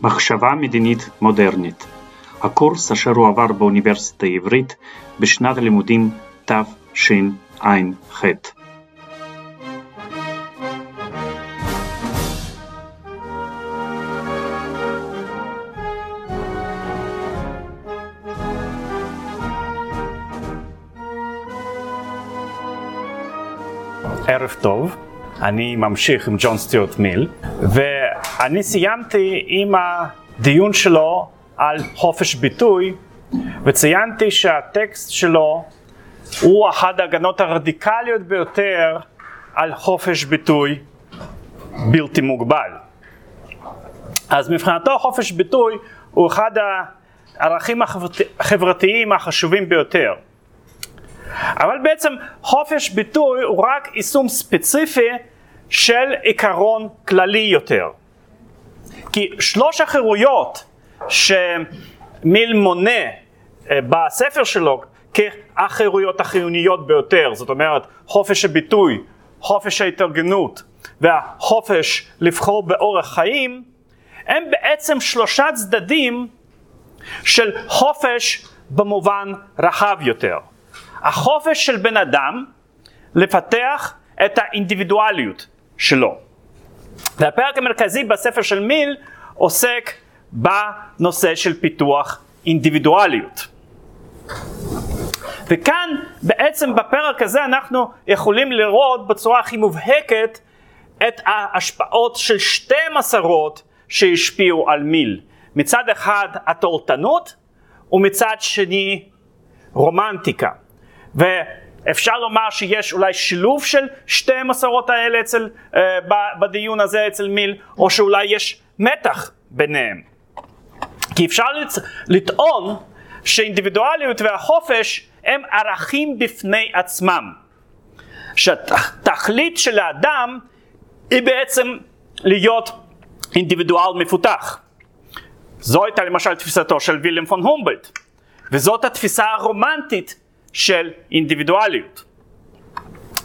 מחשבה מדינית מודרנית, הקורס אשר הועבר באוניברסיטה העברית בשנת הלימודים תשע"ח. ערב טוב, אני ממשיך עם ג'ון סטיוט מיל, ואני סיימתי עם הדיון שלו על חופש ביטוי, וציינתי שהטקסט שלו הוא אחת ההגנות הרדיקליות ביותר על חופש ביטוי בלתי מוגבל. אז מבחינתו חופש ביטוי הוא אחד הערכים החברתיים החשובים ביותר. אבל בעצם חופש ביטוי הוא רק יישום ספציפי של עיקרון כללי יותר. כי שלוש החירויות שמיל מונה אה, בספר שלו כהחירויות החיוניות ביותר, זאת אומרת חופש הביטוי, חופש ההתארגנות והחופש לבחור באורח חיים, הם בעצם שלושה צדדים של חופש במובן רחב יותר. החופש של בן אדם לפתח את האינדיבידואליות שלו. והפרק המרכזי בספר של מיל עוסק בנושא של פיתוח אינדיבידואליות. וכאן בעצם בפרק הזה אנחנו יכולים לראות בצורה הכי מובהקת את ההשפעות של שתי מסורות שהשפיעו על מיל. מצד אחד התורתנות ומצד שני רומנטיקה. ואפשר לומר שיש אולי שילוב של שתי המסורות האלה אצל, uh, בדיון הזה אצל מיל, או שאולי יש מתח ביניהם. כי אפשר לצ... לטעון שאינדיבידואליות והחופש הם ערכים בפני עצמם. שהתכלית של האדם היא בעצם להיות אינדיבידואל מפותח. זו הייתה למשל תפיסתו של וילם פון הומבלט, וזאת התפיסה הרומנטית של אינדיבידואליות.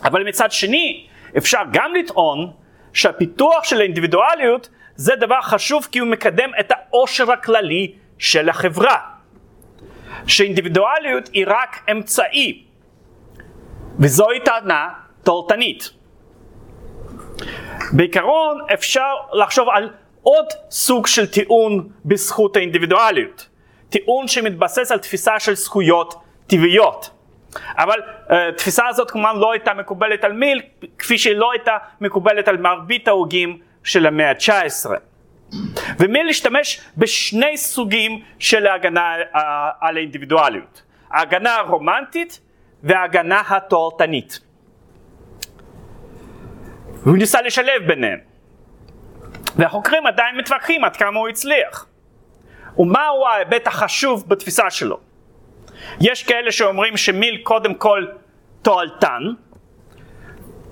אבל מצד שני, אפשר גם לטעון שהפיתוח של האינדיבידואליות זה דבר חשוב כי הוא מקדם את העושר הכללי של החברה. שאינדיבידואליות היא רק אמצעי, וזוהי טענה תורתנית. בעיקרון אפשר לחשוב על עוד סוג של טיעון בזכות האינדיבידואליות, טיעון שמתבסס על תפיסה של זכויות טבעיות. אבל uh, תפיסה הזאת כמובן לא הייתה מקובלת על מיל, כפי שהיא לא הייתה מקובלת על מרבית ההוגים של המאה ה-19. ומיל השתמש בשני סוגים של ההגנה uh, על האינדיבידואליות, ההגנה הרומנטית וההגנה התועלתנית. והוא ניסה לשלב ביניהם. והחוקרים עדיין מתווכחים עד כמה הוא הצליח. ומהו ההיבט החשוב בתפיסה שלו. יש כאלה שאומרים שמיל קודם כל תועלתן,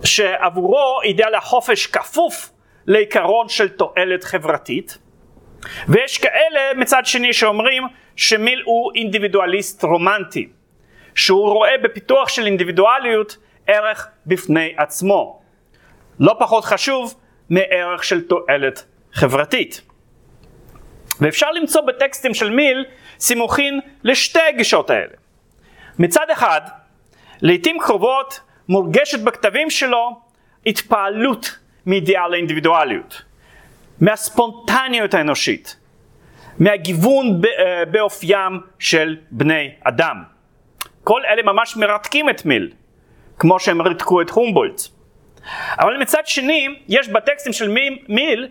שעבורו אידאל החופש כפוף לעיקרון של תועלת חברתית, ויש כאלה מצד שני שאומרים שמיל הוא אינדיבידואליסט רומנטי, שהוא רואה בפיתוח של אינדיבידואליות ערך בפני עצמו, לא פחות חשוב מערך של תועלת חברתית. ואפשר למצוא בטקסטים של מיל סימוכין לשתי הגישות האלה. מצד אחד, לעיתים קרובות מורגשת בכתבים שלו התפעלות מאידיאל האינדיבידואליות, מהספונטניות האנושית, מהגיוון אה, באופיים של בני אדם. כל אלה ממש מרתקים את מיל, כמו שהם רתקו את הומבולט. אבל מצד שני, יש בטקסטים של מיל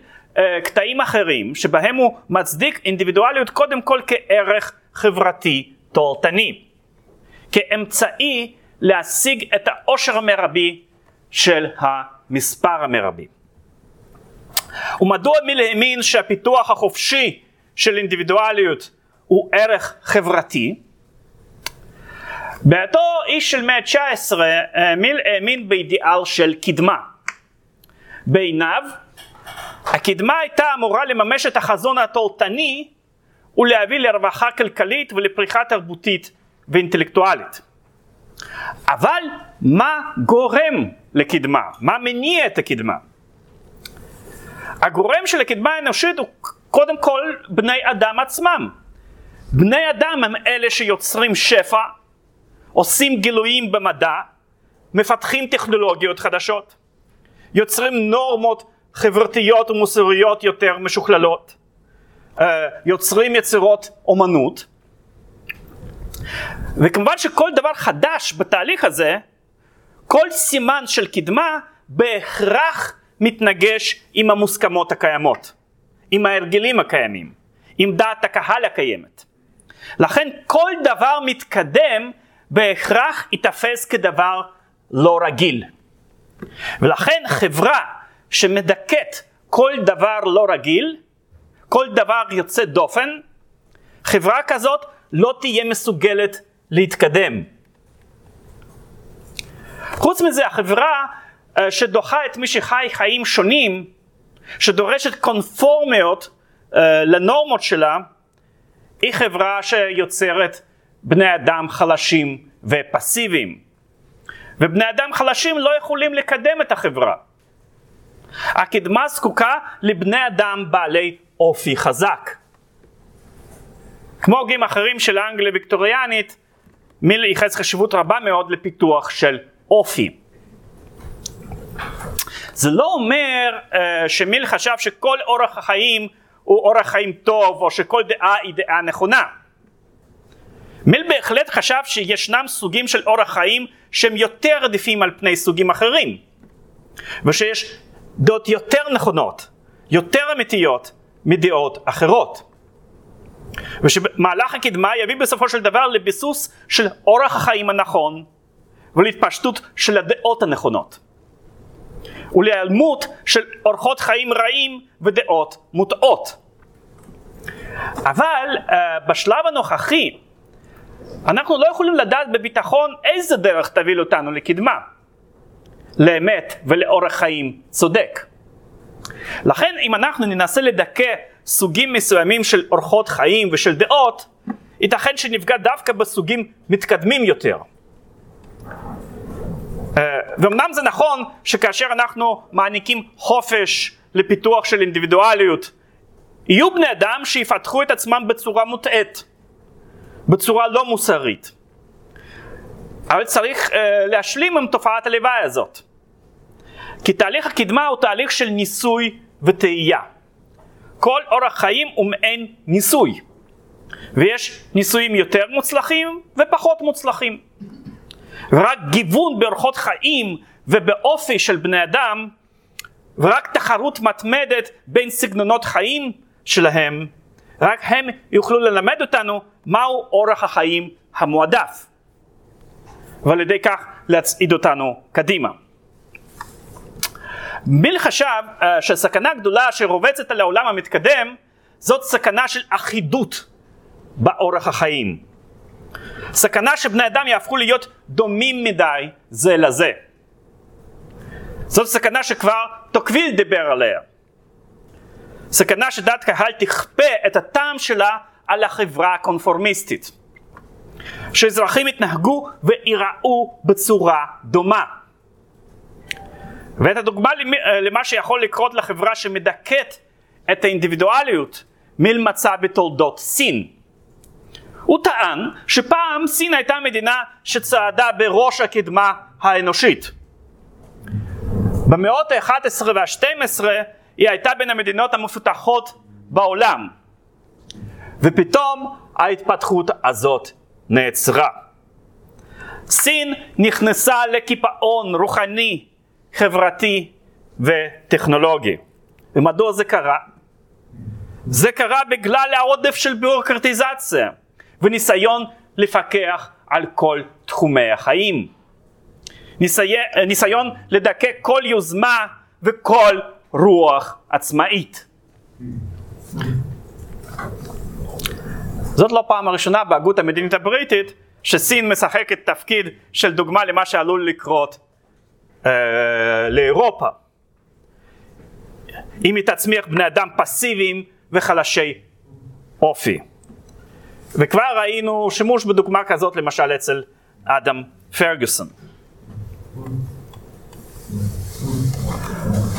קטעים אחרים שבהם הוא מצדיק אינדיבידואליות קודם כל כערך חברתי תורתני, כאמצעי להשיג את העושר המרבי של המספר המרבי. ומדוע מיל האמין שהפיתוח החופשי של אינדיבידואליות הוא ערך חברתי? באותו איש של מאה ה-19 אה, מיל האמין באידיאל של קדמה. בעיניו הקדמה הייתה אמורה לממש את החזון התורתני ולהביא לרווחה כלכלית ולפריחה תרבותית ואינטלקטואלית. אבל מה גורם לקדמה? מה מניע את הקדמה? הגורם של הקדמה האנושית הוא קודם כל בני אדם עצמם. בני אדם הם אלה שיוצרים שפע, עושים גילויים במדע, מפתחים טכנולוגיות חדשות, יוצרים נורמות חברתיות ומוסריות יותר משוכללות, אה, יוצרים יצירות אומנות, וכמובן שכל דבר חדש בתהליך הזה, כל סימן של קדמה בהכרח מתנגש עם המוסכמות הקיימות, עם ההרגלים הקיימים, עם דעת הקהל הקיימת. לכן כל דבר מתקדם בהכרח ייתפס כדבר לא רגיל. ולכן חברה שמדכאת כל דבר לא רגיל, כל דבר יוצא דופן, חברה כזאת לא תהיה מסוגלת להתקדם. חוץ מזה, החברה אה, שדוחה את מי שחי חיים שונים, שדורשת קונפורמיות אה, לנורמות שלה, היא חברה שיוצרת בני אדם חלשים ופסיביים. ובני אדם חלשים לא יכולים לקדם את החברה. הקדמה זקוקה לבני אדם בעלי אופי חזק. כמו הוגים אחרים של האנגליה ויקטוריאנית, מיל ייחס חשיבות רבה מאוד לפיתוח של אופי. זה לא אומר uh, שמיל חשב שכל אורח החיים הוא אורח חיים טוב או שכל דעה היא דעה נכונה. מיל בהחלט חשב שישנם סוגים של אורח חיים שהם יותר עדיפים על פני סוגים אחרים ושיש דעות יותר נכונות, יותר אמיתיות מדעות אחרות. ושמהלך הקדמה יביא בסופו של דבר לביסוס של אורח החיים הנכון ולהתפשטות של הדעות הנכונות. ולהיעלמות של אורחות חיים רעים ודעות מוטעות. אבל uh, בשלב הנוכחי אנחנו לא יכולים לדעת בביטחון איזה דרך תביא אותנו לקדמה, לאמת ולאורח חיים צודק. לכן אם אנחנו ננסה לדכא סוגים מסוימים של אורחות חיים ושל דעות, ייתכן שנפגע דווקא בסוגים מתקדמים יותר. אה, ואומנם זה נכון שכאשר אנחנו מעניקים חופש לפיתוח של אינדיבידואליות, יהיו בני אדם שיפתחו את עצמם בצורה מוטעית, בצורה לא מוסרית. אבל צריך uh, להשלים עם תופעת הלוואי הזאת. כי תהליך הקדמה הוא תהליך של ניסוי וטעייה. כל אורח חיים הוא מעין ניסוי. ויש ניסויים יותר מוצלחים ופחות מוצלחים. ורק גיוון באורחות חיים ובאופי של בני אדם ורק תחרות מתמדת בין סגנונות חיים שלהם, רק הם יוכלו ללמד אותנו מהו אורח החיים המועדף. ועל ידי כך להצעיד אותנו קדימה. מיל חשב uh, שהסכנה הגדולה שרובצת על העולם המתקדם זאת סכנה של אחידות באורח החיים. סכנה שבני אדם יהפכו להיות דומים מדי זה לזה. זאת סכנה שכבר טוקוויל דיבר עליה. סכנה שדעת קהל תכפה את הטעם שלה על החברה הקונפורמיסטית. שאזרחים יתנהגו וייראו בצורה דומה. ואת הדוגמה למה שיכול לקרות לחברה שמדכאת את האינדיבידואליות מיל מצא בתולדות סין. הוא טען שפעם סין הייתה מדינה שצעדה בראש הקדמה האנושית. במאות ה-11 וה-12 היא הייתה בין המדינות המפותחות בעולם. ופתאום ההתפתחות הזאת נעצרה. סין נכנסה לקיפאון רוחני, חברתי וטכנולוגי. ומדוע זה קרה? זה קרה בגלל העודף של ביורוקרטיזציה וניסיון לפקח על כל תחומי החיים. ניסי... ניסיון לדכא כל יוזמה וכל רוח עצמאית. זאת לא פעם הראשונה בהגות המדינית הבריטית שסין משחקת תפקיד של דוגמה למה שעלול לקרות אה, לאירופה. אם היא תצמיח בני אדם פסיביים וחלשי אופי. וכבר ראינו שימוש בדוגמה כזאת למשל אצל אדם פרגוסון.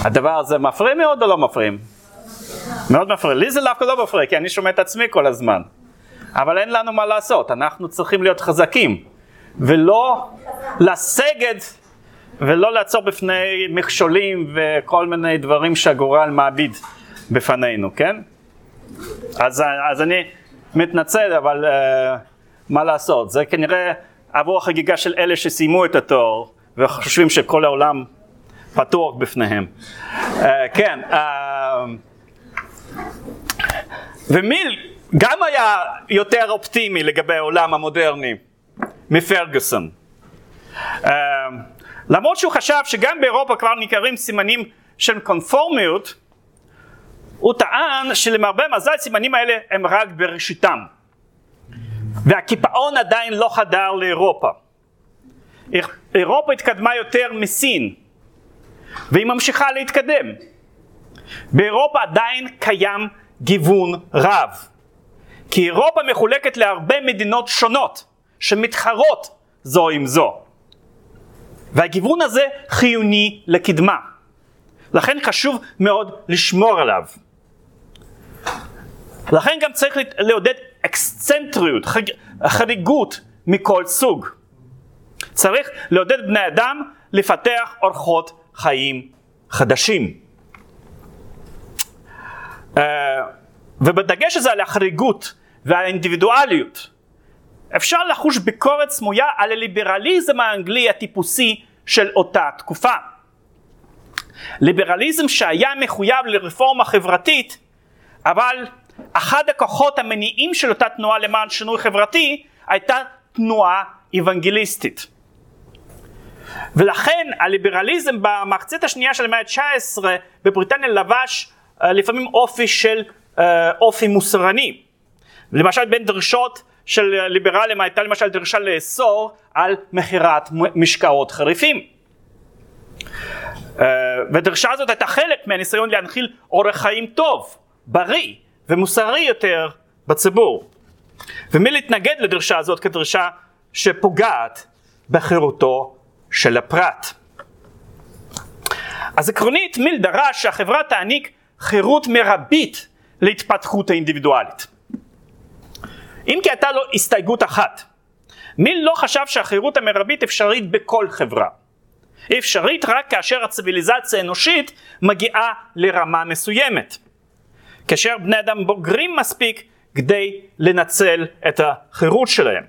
הדבר הזה מפריע מאוד או לא מפריעים? מאוד מפריע. לי זה דווקא לא מפריע, כי אני שומע את עצמי כל הזמן. אבל אין לנו מה לעשות, אנחנו צריכים להיות חזקים. ולא לסגת ולא לעצור בפני מכשולים וכל מיני דברים שהגורל מעביד בפנינו, כן? אז, אז אני מתנצל, אבל uh, מה לעשות, זה כנראה עבור החגיגה של אלה שסיימו את התואר וחושבים שכל העולם פתוח בפניהם. Uh, כן, uh, ומיל גם היה יותר אופטימי לגבי העולם המודרני מפרגוסון. Uh, למרות שהוא חשב שגם באירופה כבר ניכרים סימנים של קונפורמיות, הוא טען שלמרבה מזל סימנים האלה הם רק בראשיתם. והקיפאון עדיין לא חדר לאירופה. אירופה התקדמה יותר מסין, והיא ממשיכה להתקדם. באירופה עדיין קיים גיוון רב, כי אירופה מחולקת להרבה מדינות שונות שמתחרות זו עם זו. והגיוון הזה חיוני לקדמה. לכן חשוב מאוד לשמור עליו. לכן גם צריך לעודד אקסצנטריות, חריגות מכל סוג. צריך לעודד בני אדם לפתח אורחות חיים חדשים. Uh, ובדגש הזה על החריגות והאינדיבידואליות, אפשר לחוש ביקורת סמויה על הליברליזם האנגלי הטיפוסי של אותה תקופה. ליברליזם שהיה מחויב לרפורמה חברתית, אבל אחד הכוחות המניעים של אותה תנועה למען שינוי חברתי הייתה תנועה אוונגליסטית. ולכן הליברליזם במחצית השנייה של המאה ה-19 בבריטניה לבש אה, לפעמים אופי של אה, אופי מוסרני. למשל בין דרישות של ליברלים הייתה למשל דרישה לאסור על מכירת משקאות חריפים. אה, והדרישה הזאת הייתה חלק מהניסיון להנחיל אורח חיים טוב, בריא ומוסרי יותר בציבור. ומי להתנגד לדרישה הזאת כדרישה שפוגעת בחירותו של הפרט. אז עקרונית מיל דרש שהחברה תעניק חירות מרבית להתפתחות האינדיבידואלית. אם כי הייתה לו הסתייגות אחת, מיל לא חשב שהחירות המרבית אפשרית בכל חברה. היא אפשרית רק כאשר הציוויליזציה האנושית מגיעה לרמה מסוימת. כאשר בני אדם בוגרים מספיק כדי לנצל את החירות שלהם.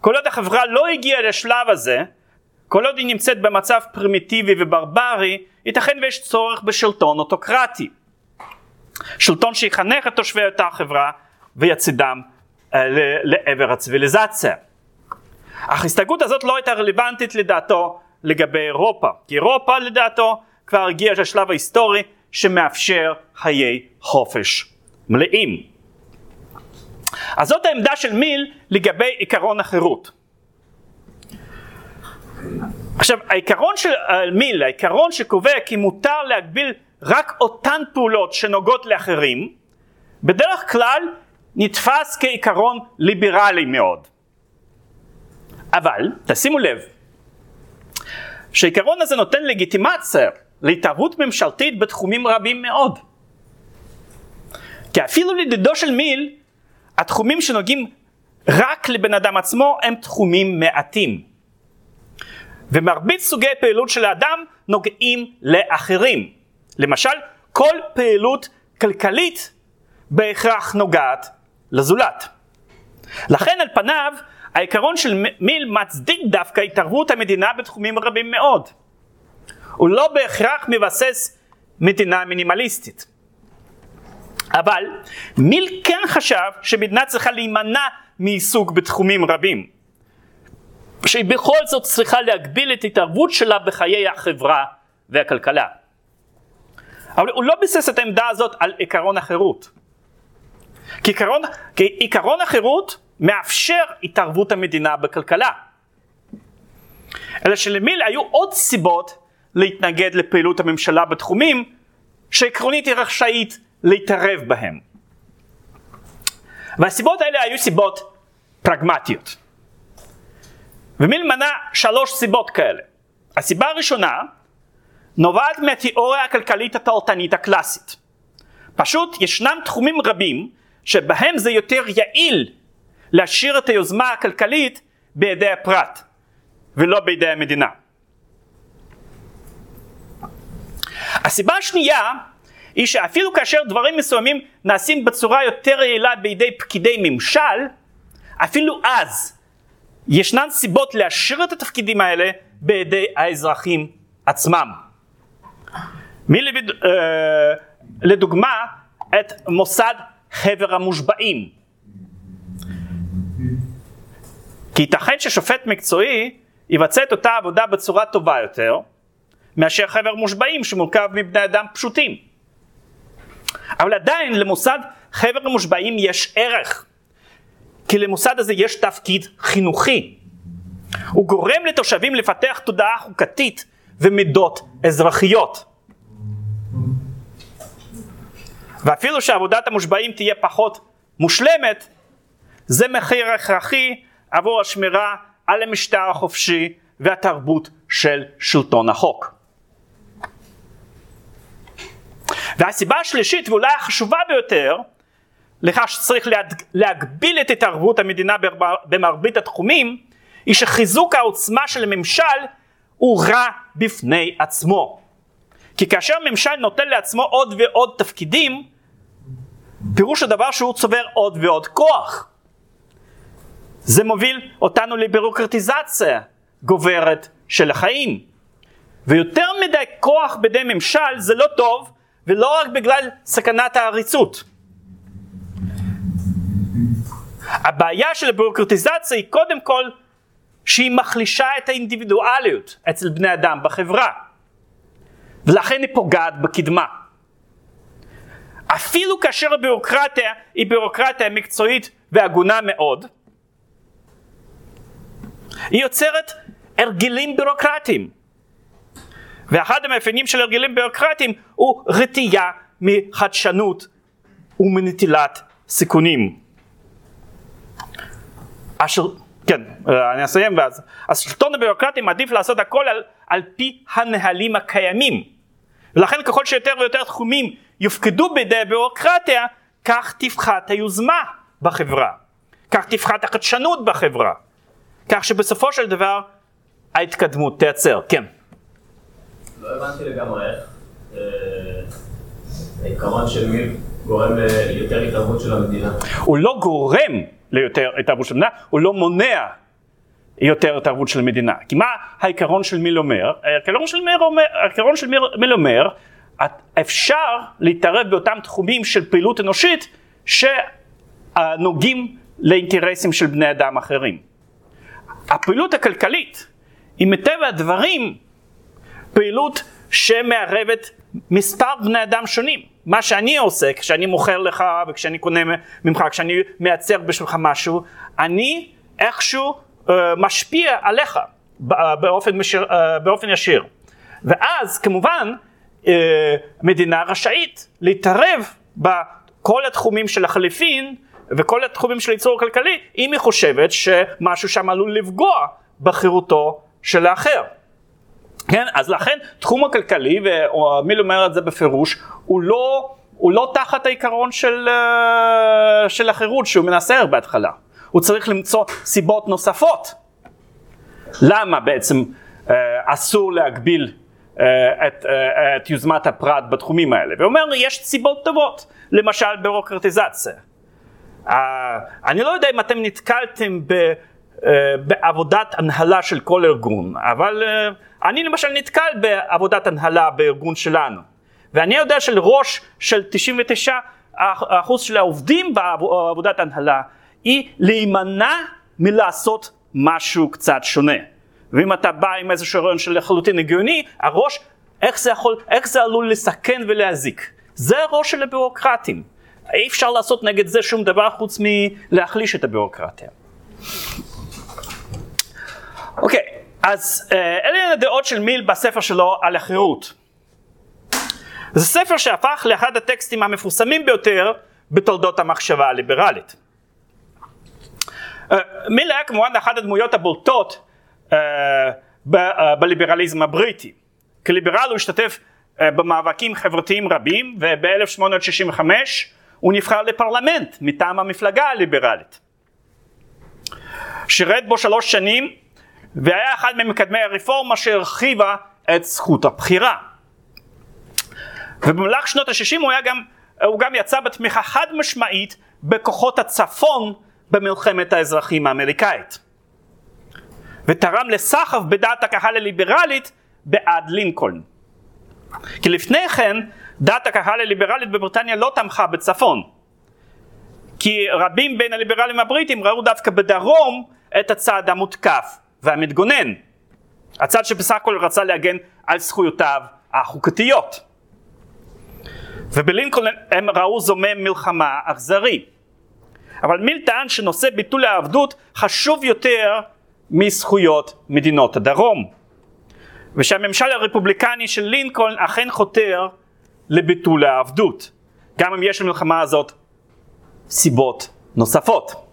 כל עוד החברה לא הגיעה לשלב הזה, כל עוד היא נמצאת במצב פרימיטיבי וברברי, ייתכן ויש צורך בשלטון אוטוקרטי. שלטון שיחנך את תושבי אותה חברה ויצדם אה, לעבר הציוויליזציה. אך ההסתייגות הזאת לא הייתה רלוונטית לדעתו לגבי אירופה, כי אירופה לדעתו כבר הגיעה לשלב ההיסטורי שמאפשר חיי חופש מלאים. אז זאת העמדה של מיל לגבי עיקרון החירות. עכשיו העיקרון של אה, מיל, העיקרון שקובע כי מותר להגביל רק אותן פעולות שנוגעות לאחרים, בדרך כלל נתפס כעיקרון ליברלי מאוד. אבל, תשימו לב, שהעיקרון הזה נותן לגיטימציה להתערבות ממשלתית בתחומים רבים מאוד. כי אפילו לדידו של מיל, התחומים שנוגעים רק לבן אדם עצמו הם תחומים מעטים. ומרבית סוגי פעילות של האדם נוגעים לאחרים. למשל, כל פעילות כלכלית בהכרח נוגעת לזולת. לכן על פניו העיקרון של מיל מצדיק דווקא התערבות המדינה בתחומים רבים מאוד. הוא לא בהכרח מבסס מדינה מינימליסטית. אבל מיל כן חשב שמדינה צריכה להימנע מעיסוק בתחומים רבים. שהיא בכל זאת צריכה להגביל את התערבות שלה בחיי החברה והכלכלה. אבל הוא לא ביסס את העמדה הזאת על עקרון החירות. כי עיקרון, כי עיקרון החירות מאפשר התערבות המדינה בכלכלה. אלא שלמיל היו עוד סיבות להתנגד לפעילות הממשלה בתחומים שעקרונית היא רשאית להתערב בהם. והסיבות האלה היו סיבות פרגמטיות. ומיל מנה שלוש סיבות כאלה. הסיבה הראשונה נובעת מהתיאוריה הכלכלית התועלתנית הקלאסית. פשוט ישנם תחומים רבים שבהם זה יותר יעיל להשאיר את היוזמה הכלכלית בידי הפרט ולא בידי המדינה. הסיבה השנייה היא שאפילו כאשר דברים מסוימים נעשים בצורה יותר יעילה בידי פקידי ממשל, אפילו אז ישנן סיבות להשאיר את התפקידים האלה בידי האזרחים עצמם. מלבד, אה, לדוגמה, את מוסד חבר המושבעים. כי ייתכן ששופט מקצועי יבצע את אותה עבודה בצורה טובה יותר מאשר חבר מושבעים שמורכב מבני אדם פשוטים. אבל עדיין למוסד חבר המושבעים יש ערך, כי למוסד הזה יש תפקיד חינוכי. הוא גורם לתושבים לפתח תודעה חוקתית ומידות אזרחיות. ואפילו שעבודת המושבעים תהיה פחות מושלמת, זה מחיר הכרחי עבור השמירה על המשטר החופשי והתרבות של שלטון החוק. והסיבה השלישית ואולי החשובה ביותר לכך שצריך להגביל את התערבות המדינה במרבית התחומים היא שחיזוק העוצמה של הממשל הוא רע בפני עצמו. כי כאשר ממשל נוטל לעצמו עוד ועוד תפקידים, פירוש הדבר שהוא צובר עוד ועוד כוח. זה מוביל אותנו לבירוקרטיזציה גוברת של החיים. ויותר מדי כוח בידי ממשל זה לא טוב, ולא רק בגלל סכנת העריצות. הבעיה של הבירוקרטיזציה היא קודם כל שהיא מחלישה את האינדיבידואליות אצל בני אדם בחברה, ולכן היא פוגעת בקדמה. אפילו כאשר הבירוקרטיה היא בירוקרטיה מקצועית והגונה מאוד, היא יוצרת הרגלים בירוקרטיים. ואחד המאפיינים של הרגלים בירוקרטיים הוא רתיעה מחדשנות ומנטילת סיכונים. אשר, כן, אני אסיים ואז. השלטון הבירוקרטי מעדיף לעשות הכל על, על פי הנהלים הקיימים. ולכן ככל שיותר ויותר תחומים יופקדו בידי הבירוקרטיה, כך תפחת היוזמה בחברה. כך תפחת החדשנות בחברה. כך שבסופו של דבר ההתקדמות תייצר. כן. לא הבנתי לגמרי איך אה, העיקרון של מי גורם ליותר התערבות של המדינה. הוא לא גורם ליותר התערבות של המדינה, הוא לא מונע יותר התערבות של המדינה. כי מה העיקרון של מיל אומר? העיקרון של מיל אומר, העיקרון של מיל אומר אפשר להתערב באותם תחומים של פעילות אנושית שנוגעים לאינטרסים של בני אדם אחרים. הפעילות הכלכלית היא מטבע הדברים פעילות שמערבת מספר בני אדם שונים. מה שאני עושה, כשאני מוכר לך וכשאני קונה ממך, כשאני מייצר בשבילך משהו, אני איכשהו uh, משפיע עליך באופן, משיר, uh, באופן ישיר. ואז כמובן uh, מדינה רשאית להתערב בכל התחומים של החליפין וכל התחומים של ייצור כלכלי, אם היא חושבת שמשהו שם עלול לפגוע בחירותו של האחר. כן, אז לכן תחום הכלכלי, ומיל אומר את זה בפירוש, הוא לא, הוא לא תחת העיקרון של, אה, של החירות שהוא מנסר בהתחלה. הוא צריך למצוא סיבות נוספות. למה בעצם אה, אסור להגביל אה, את, את יוזמת הפרט בתחומים האלה? ואומר, יש סיבות טובות, למשל בירוקרטיזציה. אני לא יודע אם אתם נתקלתם בעבודת הנהלה של כל ארגון, אבל אה, אני למשל נתקל בעבודת הנהלה בארגון שלנו, ואני יודע שלראש של 99 אחוז של העובדים בעבודת הנהלה היא להימנע מלעשות משהו קצת שונה. ואם אתה בא עם איזשהו רעיון של לחלוטין הגיוני, הראש, איך זה יכול, איך זה עלול לסכן ולהזיק. זה הראש של הביורוקרטים. אי אפשר לעשות נגד זה שום דבר חוץ מלהחליש את הביורוקרטיה. אוקיי, אז אה, אלה הדעות של מיל בספר שלו על החירות. זה ספר שהפך לאחד הטקסטים המפורסמים ביותר בתולדות המחשבה הליברלית. אה, מיל היה כמובן אחת הדמויות הבולטות אה, בליברליזם הבריטי. כליברל הוא השתתף במאבקים חברתיים רבים, וב-1865 הוא נבחר לפרלמנט מטעם המפלגה הליברלית. שירת בו שלוש שנים והיה אחד ממקדמי הרפורמה שהרחיבה את זכות הבחירה. ובמהלך שנות ה-60 הוא, הוא גם יצא בתמיכה חד משמעית בכוחות הצפון במלחמת האזרחים האמריקאית. ותרם לסחף בדעת הקהל הליברלית בעד לינקולן. כי לפני כן דעת הקהל הליברלית בבריטניה לא תמכה בצפון. כי רבים בין הליברלים הבריטים ראו דווקא בדרום את הצד המותקף והמתגונן. הצד שבסך הכל רצה להגן על זכויותיו החוקתיות. ובלינקולן הם ראו זומם מלחמה אכזרי. אבל מיל טען שנושא ביטול העבדות חשוב יותר מזכויות מדינות הדרום. ושהממשל הרפובליקני של לינקולן אכן חותר לביטול העבדות, גם אם יש למלחמה הזאת סיבות נוספות.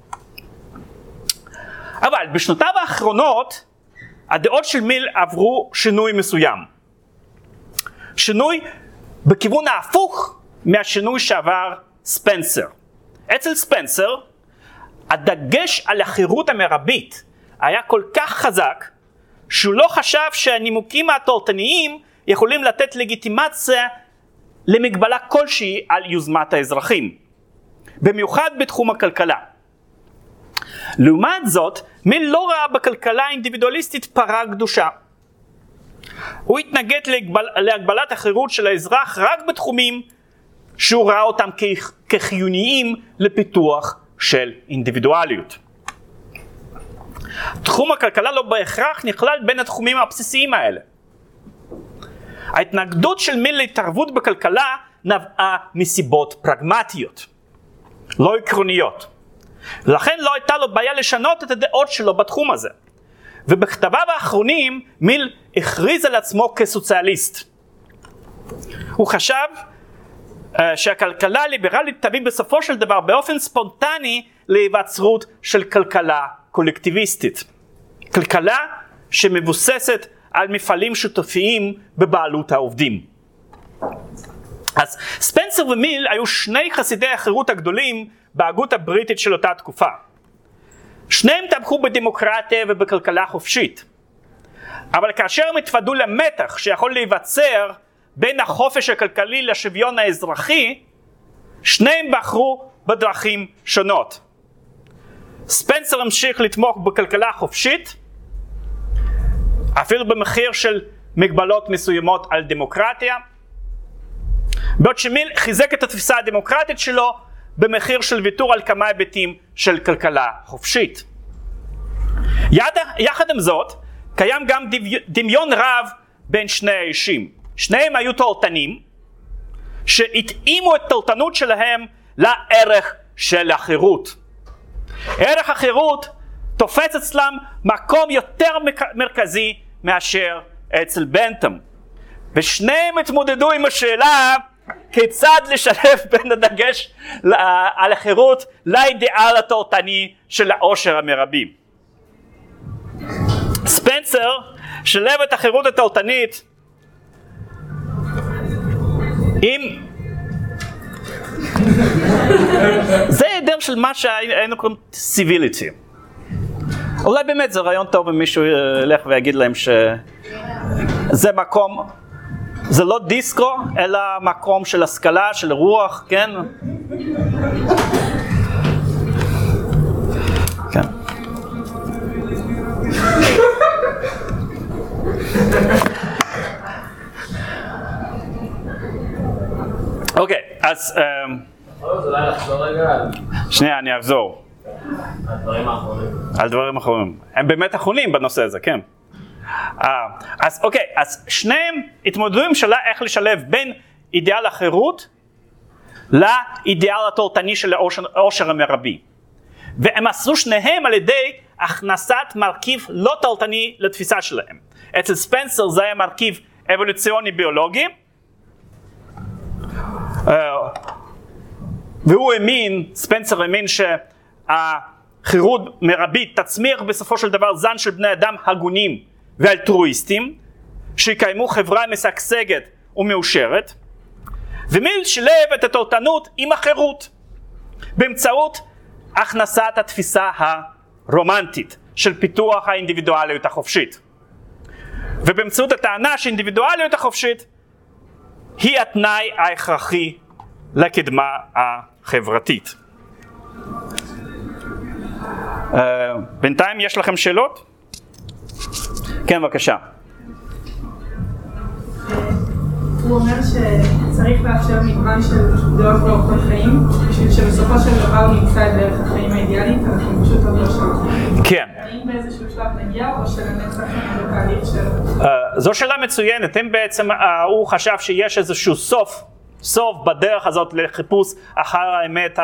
אבל בשנותיו האחרונות הדעות של מיל עברו שינוי מסוים. שינוי בכיוון ההפוך מהשינוי שעבר ספנסר. אצל ספנסר הדגש על החירות המרבית היה כל כך חזק שהוא לא חשב שהנימוקים התורתניים יכולים לתת לגיטימציה למגבלה כלשהי על יוזמת האזרחים, במיוחד בתחום הכלכלה. לעומת זאת, מיל לא ראה בכלכלה האינדיבידואליסטית פרה קדושה. הוא התנגד להגבל, להגבלת החירות של האזרח רק בתחומים שהוא ראה אותם כחיוניים לפיתוח של אינדיבידואליות. תחום הכלכלה לא בהכרח נכלל בין התחומים הבסיסיים האלה. ההתנגדות של מיל להתערבות בכלכלה נבעה מסיבות פרגמטיות, לא עקרוניות. לכן לא הייתה לו בעיה לשנות את הדעות שלו בתחום הזה. ובכתביו האחרונים מיל הכריז על עצמו כסוציאליסט. הוא חשב uh, שהכלכלה הליברלית תביא בסופו של דבר באופן ספונטני להיווצרות של כלכלה קולקטיביסטית. כלכלה שמבוססת על מפעלים שותפיים בבעלות העובדים. אז ספנסר ומיל היו שני חסידי החירות הגדולים בהגות הבריטית של אותה תקופה. שניהם תמכו בדמוקרטיה ובכלכלה חופשית. אבל כאשר הם התוודו למתח שיכול להיווצר בין החופש הכלכלי לשוויון האזרחי, שניהם בחרו בדרכים שונות. ספנסר המשיך לתמוך בכלכלה חופשית, אפילו במחיר של מגבלות מסוימות על דמוקרטיה, בעוד שמיל חיזק את התפיסה הדמוקרטית שלו במחיר של ויתור על כמה היבטים של כלכלה חופשית. יד, יחד עם זאת, קיים גם דמיון רב בין שני האישים. שניהם היו תועלתנים, שהתאימו את התועלתנות שלהם לערך של החירות. ערך החירות תופס אצלם מקום יותר מרכזי מאשר אצל בנטם. ושניהם התמודדו עם השאלה כיצד לשלב בין הדגש על החירות לאידיאל התורתני של העושר המרבי. ספנסר שלב את החירות התורתנית עם זה היעדר של מה שהיינו קוראים סיביליטי. אולי באמת זה רעיון טוב אם מישהו ילך ויגיד להם שזה מקום, זה לא דיסקו, אלא מקום של השכלה, של רוח, כן? כן. אוקיי, אז... שנייה, אני אחזור. על דברים אחרונים. הם באמת אחרונים בנושא הזה, כן. Uh, אז אוקיי, אז שניהם התמודדו עם שאלה איך לשלב בין אידיאל החירות לאידיאל התורתני של העושר המרבי. והם עשו שניהם על ידי הכנסת מרכיב לא תורתני לתפיסה שלהם. אצל ספנסר זה היה מרכיב אבולוציוני ביולוגי, uh, והוא האמין, ספנסר האמין שהחירות מרבית תצמיח בסופו של דבר זן של בני אדם הגונים ואלטרואיסטים, שיקיימו חברה משגשגת ומאושרת, ומיל שילב את התורתנות עם החירות באמצעות הכנסת התפיסה הרומנטית של פיתוח האינדיבידואליות החופשית. ובאמצעות הטענה שאינדיבידואליות החופשית היא התנאי ההכרחי לקדמה החברתית. Uh, בינתיים יש לכם שאלות? כן, בבקשה. הוא אומר שצריך לאפשר מגוון של דעות ואורחות חיים, בשביל שבסופו של דבר נמצא את דרך החיים האידיאלית, אנחנו פשוט עוד לא שם. כן. האם באיזשהו שלב נגיע, או שלנצח בתהליך של... Uh, זו שאלה מצוינת, אם בעצם uh, הוא חשב שיש איזשהו סוף, סוף בדרך הזאת לחיפוש אחר האמת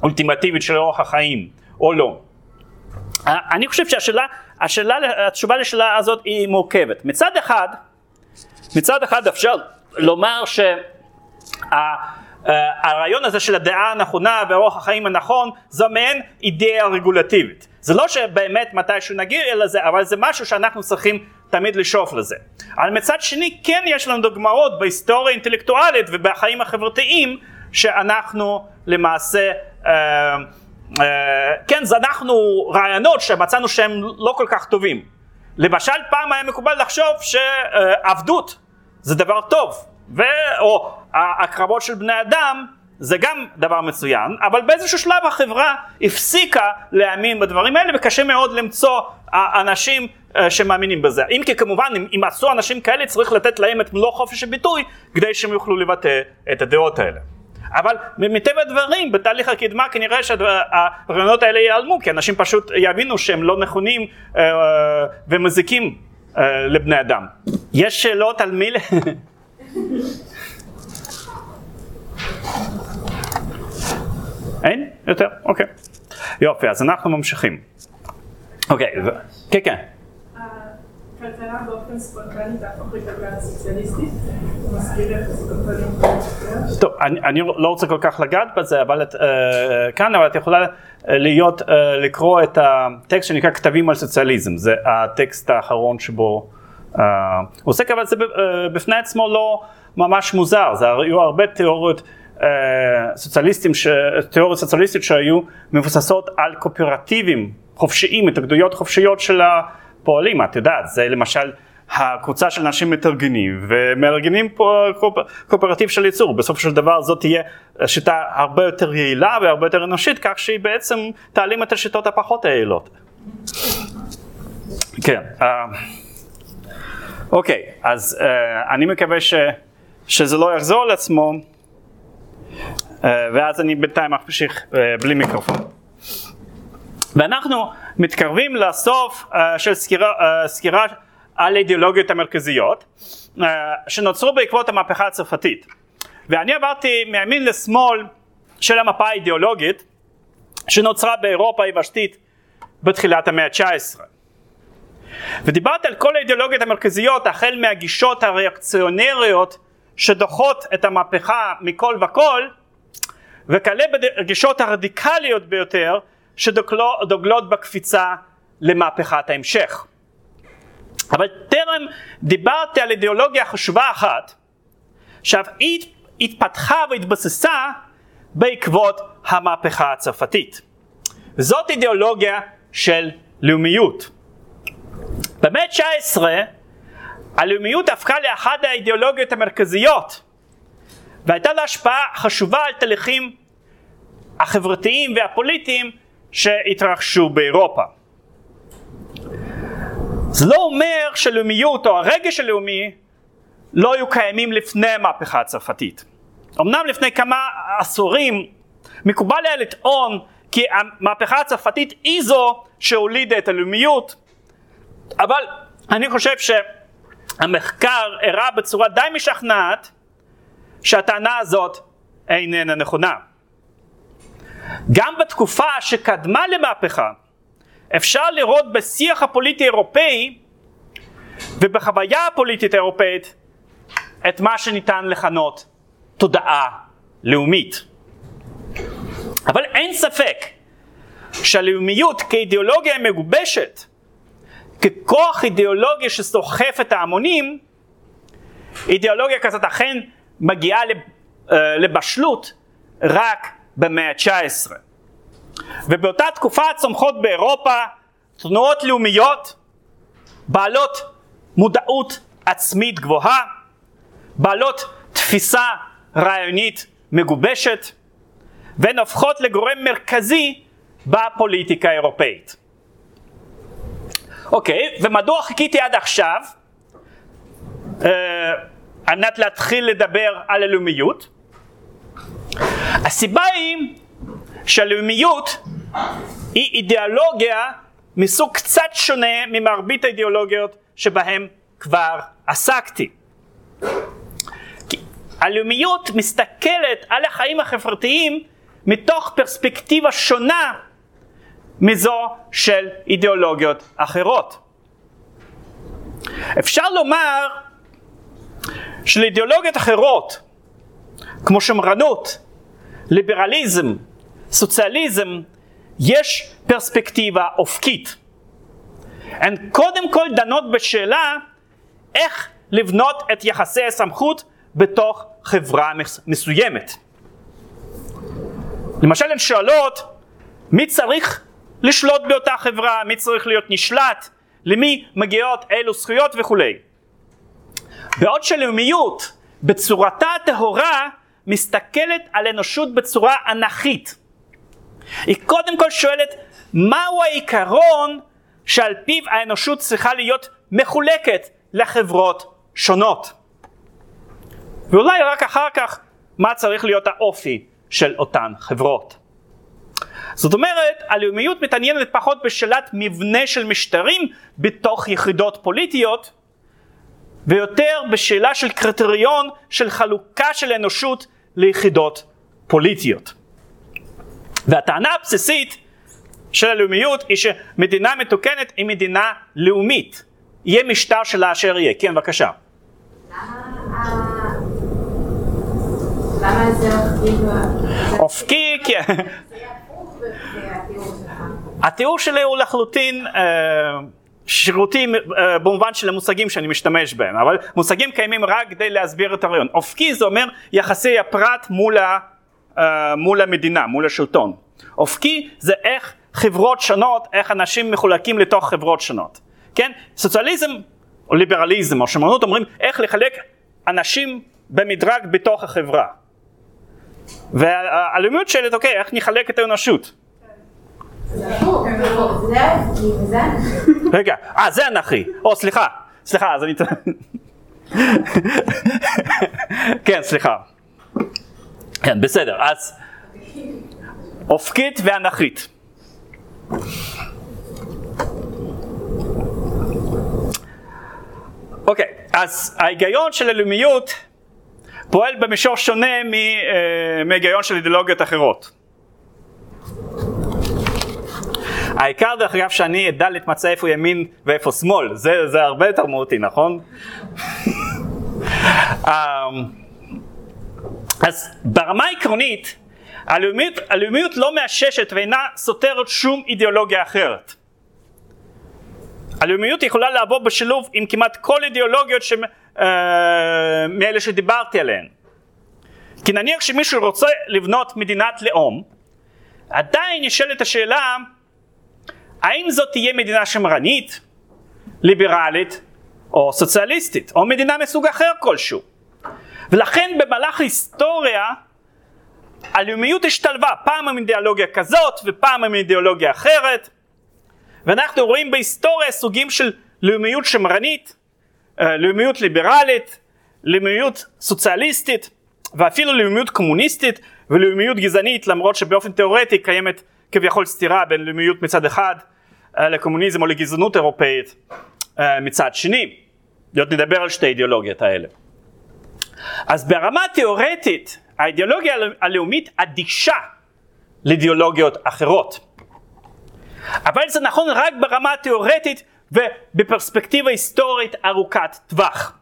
האולטימטיבית של אורח החיים, או לא. Uh, אני חושב שהשאלה, השאלה, התשובה לשאלה הזאת היא מורכבת. מצד אחד, מצד אחד אפשר לומר שהרעיון הזה של הדעה הנכונה ואורח החיים הנכון זו מעין אידאה רגולטיבית. זה לא שבאמת מתישהו נגיע לזה, אבל זה משהו שאנחנו צריכים תמיד לשאוף לזה. אבל מצד שני כן יש לנו דוגמאות בהיסטוריה האינטלקטואלית ובחיים החברתיים שאנחנו למעשה אה, אה, כן זנחנו רעיונות שמצאנו שהם לא כל כך טובים. למשל פעם היה מקובל לחשוב שעבדות זה דבר טוב, ו... או הקרבות של בני אדם זה גם דבר מצוין, אבל באיזשהו שלב החברה הפסיקה להאמין בדברים האלה וקשה מאוד למצוא אנשים שמאמינים בזה. אם כי כמובן אם יימצאו אנשים כאלה צריך לתת להם את מלוא חופש הביטוי כדי שהם יוכלו לבטא את הדעות האלה. אבל מטבע הדברים בתהליך הקדמה כנראה שהרעיונות האלה ייעלמו כי אנשים פשוט יבינו שהם לא נכונים ומזיקים לבני אדם. יש שאלות על מי... אין? יותר? אוקיי. יופי, אז אנחנו ממשיכים. אוקיי, כן, כן. הכלכלה באופן ספונטני תהפוך לכלכלה סוציאליסטית? זה כלכלי טוב, אני לא רוצה כל כך לגעת בזה, אבל כאן, אבל את יכולה להיות, לקרוא את הטקסט שנקרא כתבים על סוציאליזם, זה הטקסט האחרון שבו עוסק, אבל זה בפני עצמו לא ממש מוזר, זה היו הרבה תיאוריות סוציאליסטים, תיאוריות סוציאליסטיות שהיו מבוססות על קואופרטיבים חופשיים, התאגדויות חופשיות של הפועלים, את יודעת, זה למשל הקבוצה של אנשים מתארגנים ומארגנים פה קואופרטיב של ייצור, בסופו של דבר זאת תהיה שיטה הרבה יותר יעילה והרבה יותר אנושית, כך שהיא בעצם תעלים את השיטות הפחות היעילות. כן, אוקיי, אז אני מקווה ש, שזה לא יחזור על עצמו. ואז אני בינתיים ממשיך בלי מיקרופון. ואנחנו מתקרבים לסוף של סקירה, סקירה על האידיאולוגיות המרכזיות שנוצרו בעקבות המהפכה הצרפתית. ואני עברתי מימין לשמאל של המפה האידיאולוגית שנוצרה באירופה היבשתית בתחילת המאה ה-19. ודיברתי על כל האידיאולוגיות המרכזיות החל מהגישות הריאקציונריות שדוחות את המהפכה מכל וכל וכלה בגישות הרדיקליות ביותר שדוגלות בקפיצה למהפכת ההמשך. אבל טרם דיברתי על אידיאולוגיה חשובה אחת שהיא התפתחה והתבססה בעקבות המהפכה הצרפתית. זאת אידיאולוגיה של לאומיות. במאה ה-19 הלאומיות הפכה לאחת האידיאולוגיות המרכזיות והייתה לה השפעה חשובה על תהליכים החברתיים והפוליטיים שהתרחשו באירופה. זה לא אומר שלאומיות או הרגש הלאומי לא היו קיימים לפני המהפכה הצרפתית. אמנם לפני כמה עשורים מקובל היה לטעון כי המהפכה הצרפתית היא זו שהולידה את הלאומיות, אבל אני חושב שהמחקר הראה בצורה די משכנעת שהטענה הזאת איננה נכונה. גם בתקופה שקדמה למהפכה אפשר לראות בשיח הפוליטי האירופאי ובחוויה הפוליטית האירופאית את מה שניתן לכנות תודעה לאומית. אבל אין ספק שהלאומיות כאידיאולוגיה מגובשת, ככוח אידיאולוגי שסוחף את ההמונים, אידיאולוגיה כזאת אכן מגיעה אה, לבשלות רק במאה ה-19. ובאותה תקופה צומחות באירופה תנועות לאומיות בעלות מודעות עצמית גבוהה, בעלות תפיסה רעיונית מגובשת, והן הופכות לגורם מרכזי בפוליטיקה האירופאית. אוקיי, ומדוע חיכיתי עד עכשיו? אה, על מנת להתחיל לדבר על הלאומיות? הסיבה היא שהלאומיות היא אידיאולוגיה מסוג קצת שונה ממרבית האידיאולוגיות שבהן כבר עסקתי. הלאומיות מסתכלת על החיים החברתיים מתוך פרספקטיבה שונה מזו של אידיאולוגיות אחרות. אפשר לומר שלאידיאולוגיות אחרות, כמו שמרנות, ליברליזם, סוציאליזם, יש פרספקטיבה אופקית. הן קודם כל דנות בשאלה איך לבנות את יחסי הסמכות בתוך חברה מסוימת. למשל הן שואלות מי צריך לשלוט באותה חברה, מי צריך להיות נשלט, למי מגיעות אילו זכויות וכולי. בעוד שלאומיות בצורתה הטהורה מסתכלת על אנושות בצורה אנכית. היא קודם כל שואלת מהו העיקרון שעל פיו האנושות צריכה להיות מחולקת לחברות שונות. ואולי רק אחר כך מה צריך להיות האופי של אותן חברות. זאת אומרת, הלאומיות מתעניינת פחות בשאלת מבנה של משטרים בתוך יחידות פוליטיות, ויותר בשאלה של קריטריון של חלוקה של אנושות ליחידות פוליטיות. והטענה הבסיסית של הלאומיות היא שמדינה מתוקנת היא מדינה לאומית. יהיה משטר שלה אשר יהיה. כן, בבקשה. אופקי? כי... התיאור שלי הוא לחלוטין שירותי אה, במובן של המושגים שאני משתמש בהם, אבל מושגים קיימים רק כדי להסביר את הרעיון. אופקי זה אומר יחסי הפרט מול, ה, אה, מול המדינה, מול השלטון. אופקי זה איך חברות שונות, איך אנשים מחולקים לתוך חברות שונות. כן? סוציאליזם או ליברליזם או שמרנות אומרים איך לחלק אנשים במדרג בתוך החברה. והלאומיות שואלת, אוקיי, איך נחלק את האנושות? רגע, אה, זה אנכי. או, סליחה, סליחה, אז אני... כן, סליחה. כן, בסדר, אז אופקית ואנכית. אוקיי, אז ההיגיון של הלאומיות פועל במישור שונה אה, מהיגיון של אידיאולוגיות אחרות. העיקר דרך אגב שאני אדע להתמצא איפה ימין ואיפה שמאל, זה, זה הרבה יותר מהותי, נכון? אמ, אז ברמה העקרונית, הלאומיות, הלאומיות לא מאששת ואינה סותרת שום אידיאולוגיה אחרת. הלאומיות יכולה לעבור בשילוב עם כמעט כל אידיאולוגיות ש... אה, מאלה שדיברתי עליהן. כי נניח שמישהו רוצה לבנות מדינת לאום, עדיין נשאלת השאלה האם זאת תהיה מדינה שמרנית, ליברלית או סוציאליסטית, או מדינה מסוג אחר כלשהו. ולכן במהלך ההיסטוריה הלאומיות השתלבה פעם עם אידיאולוגיה כזאת ופעם עם אידיאולוגיה אחרת ואנחנו רואים בהיסטוריה סוגים של לאומיות שמרנית, אה, לאומיות ליברלית, לאומיות סוציאליסטית ואפילו לאומיות קומוניסטית ולאומיות גזענית למרות שבאופן תיאורטי קיימת כביכול סתירה בין לאומיות מצד אחד לקומוניזם או לגזענות אירופאית אה, מצד שני. עוד נדבר על שתי אידיאולוגיות האלה. אז ברמה תיאורטית האידיאולוגיה הלאומית אדישה לאידיאולוגיות אחרות. אבל זה נכון רק ברמה התיאורטית ובפרספקטיבה היסטורית ארוכת טווח.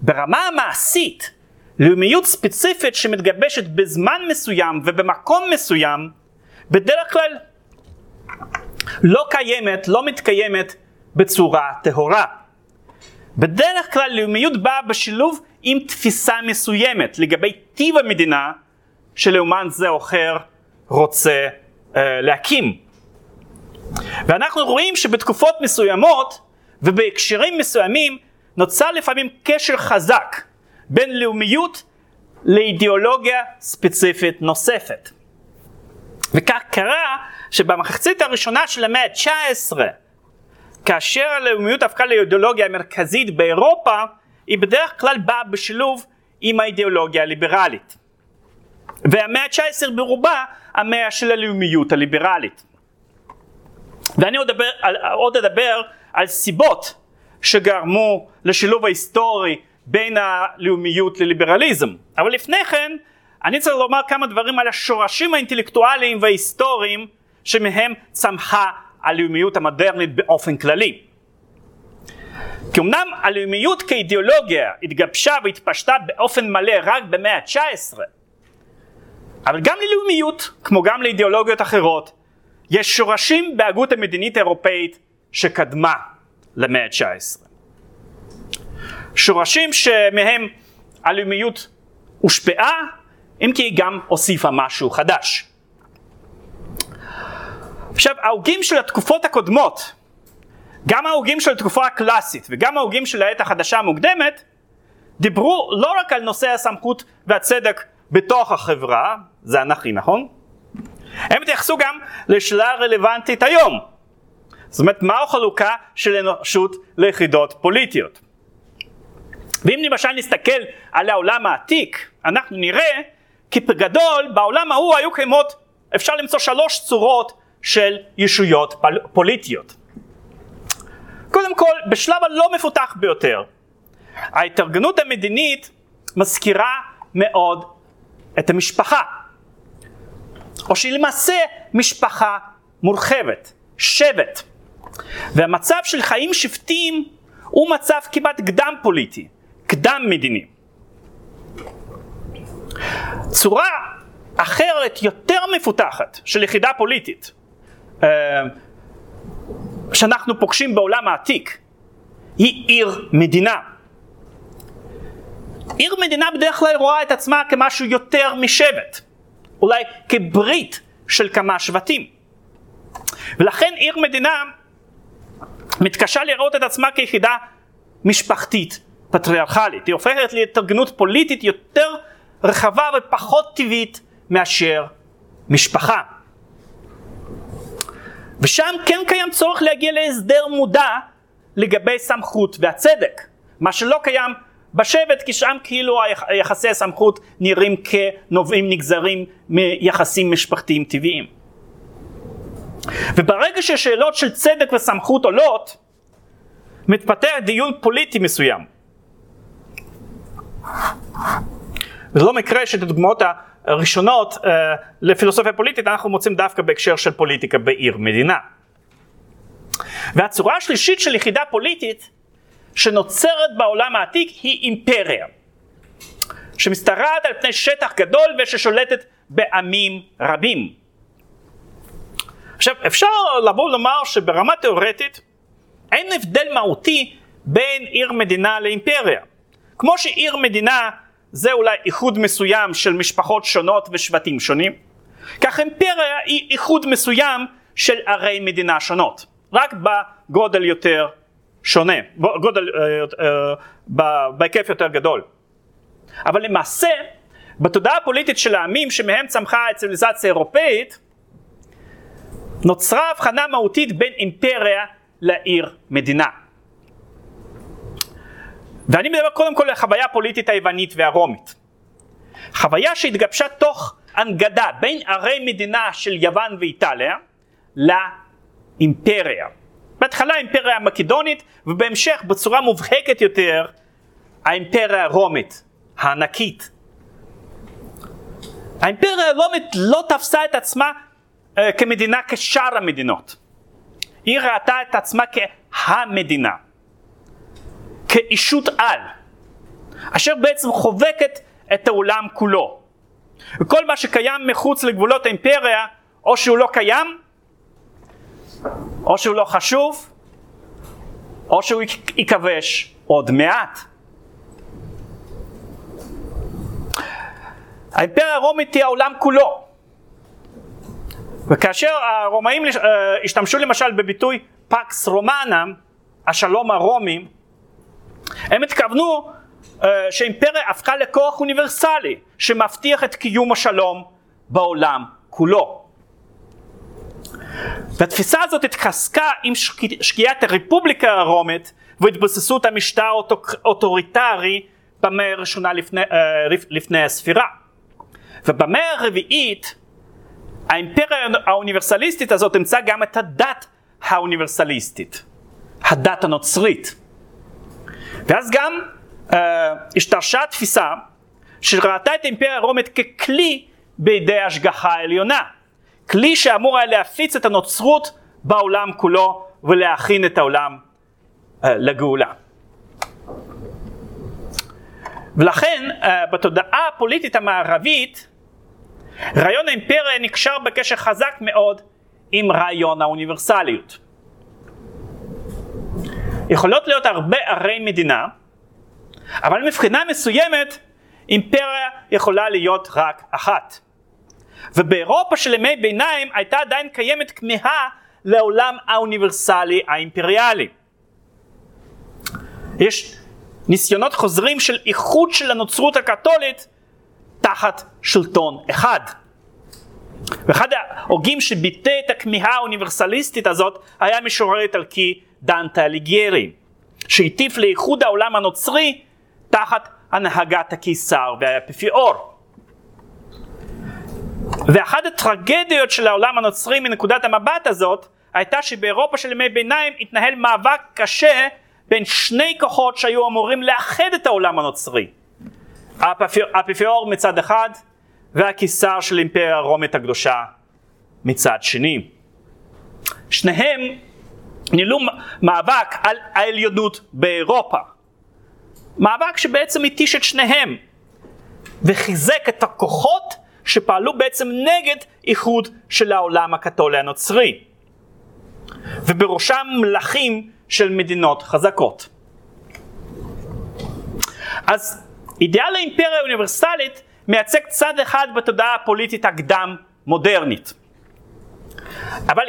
ברמה המעשית, לאומיות ספציפית שמתגבשת בזמן מסוים ובמקום מסוים, בדרך כלל לא קיימת, לא מתקיימת בצורה טהורה. בדרך כלל לאומיות באה בשילוב עם תפיסה מסוימת לגבי טיב המדינה שלאומן זה או אחר רוצה אה, להקים. ואנחנו רואים שבתקופות מסוימות ובהקשרים מסוימים נוצר לפעמים קשר חזק בין לאומיות לאידיאולוגיה ספציפית נוספת. וכך קרה שבמחצית הראשונה של המאה ה-19, כאשר הלאומיות הפכה לאידיאולוגיה המרכזית באירופה, היא בדרך כלל באה בשילוב עם האידיאולוגיה הליברלית. והמאה ה-19 ברובה המאה של הלאומיות הליברלית. ואני עוד אדבר, עוד אדבר על סיבות שגרמו לשילוב ההיסטורי בין הלאומיות לליברליזם. אבל לפני כן, אני צריך לומר כמה דברים על השורשים האינטלקטואליים וההיסטוריים שמהם צמחה הלאומיות המודרנית באופן כללי. כי אמנם הלאומיות כאידיאולוגיה התגבשה והתפשטה באופן מלא רק במאה ה-19, אבל גם ללאומיות, כמו גם לאידיאולוגיות אחרות, יש שורשים בהגות המדינית האירופאית שקדמה למאה ה-19. שורשים שמהם הלאומיות הושפעה, אם כי היא גם הוסיפה משהו חדש. עכשיו, ההוגים של התקופות הקודמות, גם ההוגים של התקופה הקלאסית וגם ההוגים של העת החדשה המוקדמת, דיברו לא רק על נושא הסמכות והצדק בתוך החברה, זה אנכי נכון? הם התייחסו גם לשאלה רלוונטית היום. זאת אומרת, מה החלוקה של אנושות ליחידות פוליטיות? ואם למשל נסתכל על העולם העתיק, אנחנו נראה כי בגדול בעולם ההוא היו קיימות, אפשר למצוא שלוש צורות של ישויות פוליטיות. קודם כל, בשלב הלא מפותח ביותר, ההתארגנות המדינית מזכירה מאוד את המשפחה, או שהיא למעשה משפחה מורחבת, שבט. והמצב של חיים שבטיים הוא מצב כמעט קדם פוליטי, קדם מדיני. צורה אחרת, יותר מפותחת, של יחידה פוליטית, שאנחנו פוגשים בעולם העתיק, היא עיר מדינה. עיר מדינה בדרך כלל רואה את עצמה כמשהו יותר משבט, אולי כברית של כמה שבטים. ולכן עיר מדינה מתקשה לראות את עצמה כיחידה משפחתית פטריארכלית, היא הופכת להתארגנות פוליטית יותר רחבה ופחות טבעית מאשר משפחה. ושם כן קיים צורך להגיע להסדר מודע לגבי סמכות והצדק, מה שלא קיים בשבט, כי שם כאילו יחסי הסמכות נראים כנובעים נגזרים מיחסים משפחתיים טבעיים. וברגע ששאלות של צדק וסמכות עולות, מתפתח דיון פוליטי מסוים. זה לא מקרה שאת הדוגמאות הראשונות uh, לפילוסופיה פוליטית אנחנו מוצאים דווקא בהקשר של פוליטיקה בעיר מדינה. והצורה השלישית של יחידה פוליטית שנוצרת בעולם העתיק היא אימפריה, שמשתרעת על פני שטח גדול וששולטת בעמים רבים. עכשיו אפשר לבוא לומר שברמה תאורטית אין הבדל מהותי בין עיר מדינה לאימפריה. כמו שעיר מדינה זה אולי איחוד מסוים של משפחות שונות ושבטים שונים, כך אימפריה היא איחוד מסוים של ערי מדינה שונות, רק בגודל יותר שונה, גודל, אה, אה, בהיקף יותר גדול. אבל למעשה, בתודעה הפוליטית של העמים שמהם צמחה הציוויליזציה האירופאית, נוצרה הבחנה מהותית בין אימפריה לעיר מדינה. ואני מדבר קודם כל על החוויה הפוליטית היוונית והרומית. חוויה שהתגבשה תוך הנגדה בין ערי מדינה של יוון ואיטליה לאימפריה. בהתחלה האימפריה המקדונית ובהמשך בצורה מובהקת יותר האימפריה הרומית הענקית. האימפריה הרומית לא תפסה את עצמה uh, כמדינה כשאר המדינות. היא ראתה את עצמה כהמדינה. כאישות על, אשר בעצם חובקת את העולם כולו. וכל מה שקיים מחוץ לגבולות האימפריה, או שהוא לא קיים, או שהוא לא חשוב, או שהוא יכבש עוד מעט. האימפריה הרומית היא העולם כולו. וכאשר הרומאים אה, השתמשו למשל בביטוי פקס רומנם, השלום הרומי, הם התכוונו uh, שהאימפריה הפכה לכוח אוניברסלי שמבטיח את קיום השלום בעולם כולו. והתפיסה הזאת התחזקה עם שקיעת הרפובליקה הרומית והתבססות המשטר האוטוריטרי במאה הראשונה לפני, uh, לפני הספירה. ובמאה הרביעית האימפריה האוניברסליסטית הזאת אימצה גם את הדת האוניברסליסטית, הדת הנוצרית. ואז גם uh, השתרשה תפיסה שראתה את האימפריה הרומית ככלי בידי השגחה העליונה. כלי שאמור היה להפיץ את הנוצרות בעולם כולו ולהכין את העולם uh, לגאולה. ולכן uh, בתודעה הפוליטית המערבית רעיון האימפריה נקשר בקשר חזק מאוד עם רעיון האוניברסליות. יכולות להיות הרבה ערי מדינה, אבל מבחינה מסוימת אימפריה יכולה להיות רק אחת. ובאירופה של ימי ביניים הייתה עדיין קיימת כמיהה לעולם האוניברסלי האימפריאלי. יש ניסיונות חוזרים של איחוד של הנוצרות הקתולית תחת שלטון אחד. ואחד ההוגים שביטא את הכמיהה האוניברסליסטית הזאת היה משורר איטלקי דנטה אליגיירי, שהטיף לאיחוד העולם הנוצרי תחת הנהגת הקיסר והאפיפיאור. ואחת הטרגדיות של העולם הנוצרי מנקודת המבט הזאת הייתה שבאירופה של ימי ביניים התנהל מאבק קשה בין שני כוחות שהיו אמורים לאחד את העולם הנוצרי. האפיפיאור מצד אחד והקיסר של אימפריה הרומית הקדושה מצד שני. שניהם ניהלו מאבק על העליונות באירופה. מאבק שבעצם התיש את שניהם וחיזק את הכוחות שפעלו בעצם נגד איחוד של העולם הקתולי הנוצרי. ובראשם מלכים של מדינות חזקות. אז אידיאל האימפריה האוניברסלית מייצג צד אחד בתודעה הפוליטית הקדם מודרנית. אבל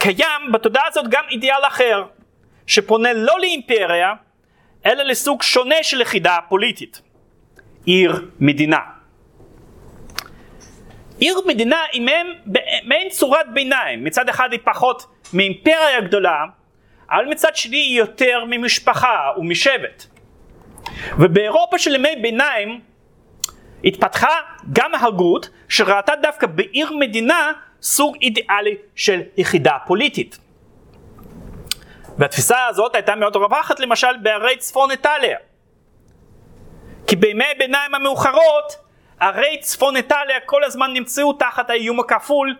קיים בתודעה הזאת גם אידיאל אחר, שפונה לא לאימפריה, אלא לסוג שונה של יחידה פוליטית, עיר מדינה. עיר מדינה היא מעין, מעין צורת ביניים, מצד אחד היא פחות מאימפריה גדולה, אבל מצד שני היא יותר ממשפחה ומשבט. ובאירופה של ימי ביניים התפתחה גם הגות שראתה דווקא בעיר מדינה סוג אידיאלי של יחידה פוליטית. והתפיסה הזאת הייתה מאוד רווחת למשל בערי צפון איטליה. כי בימי הביניים המאוחרות ערי צפון איטליה כל הזמן נמצאו תחת האיום הכפול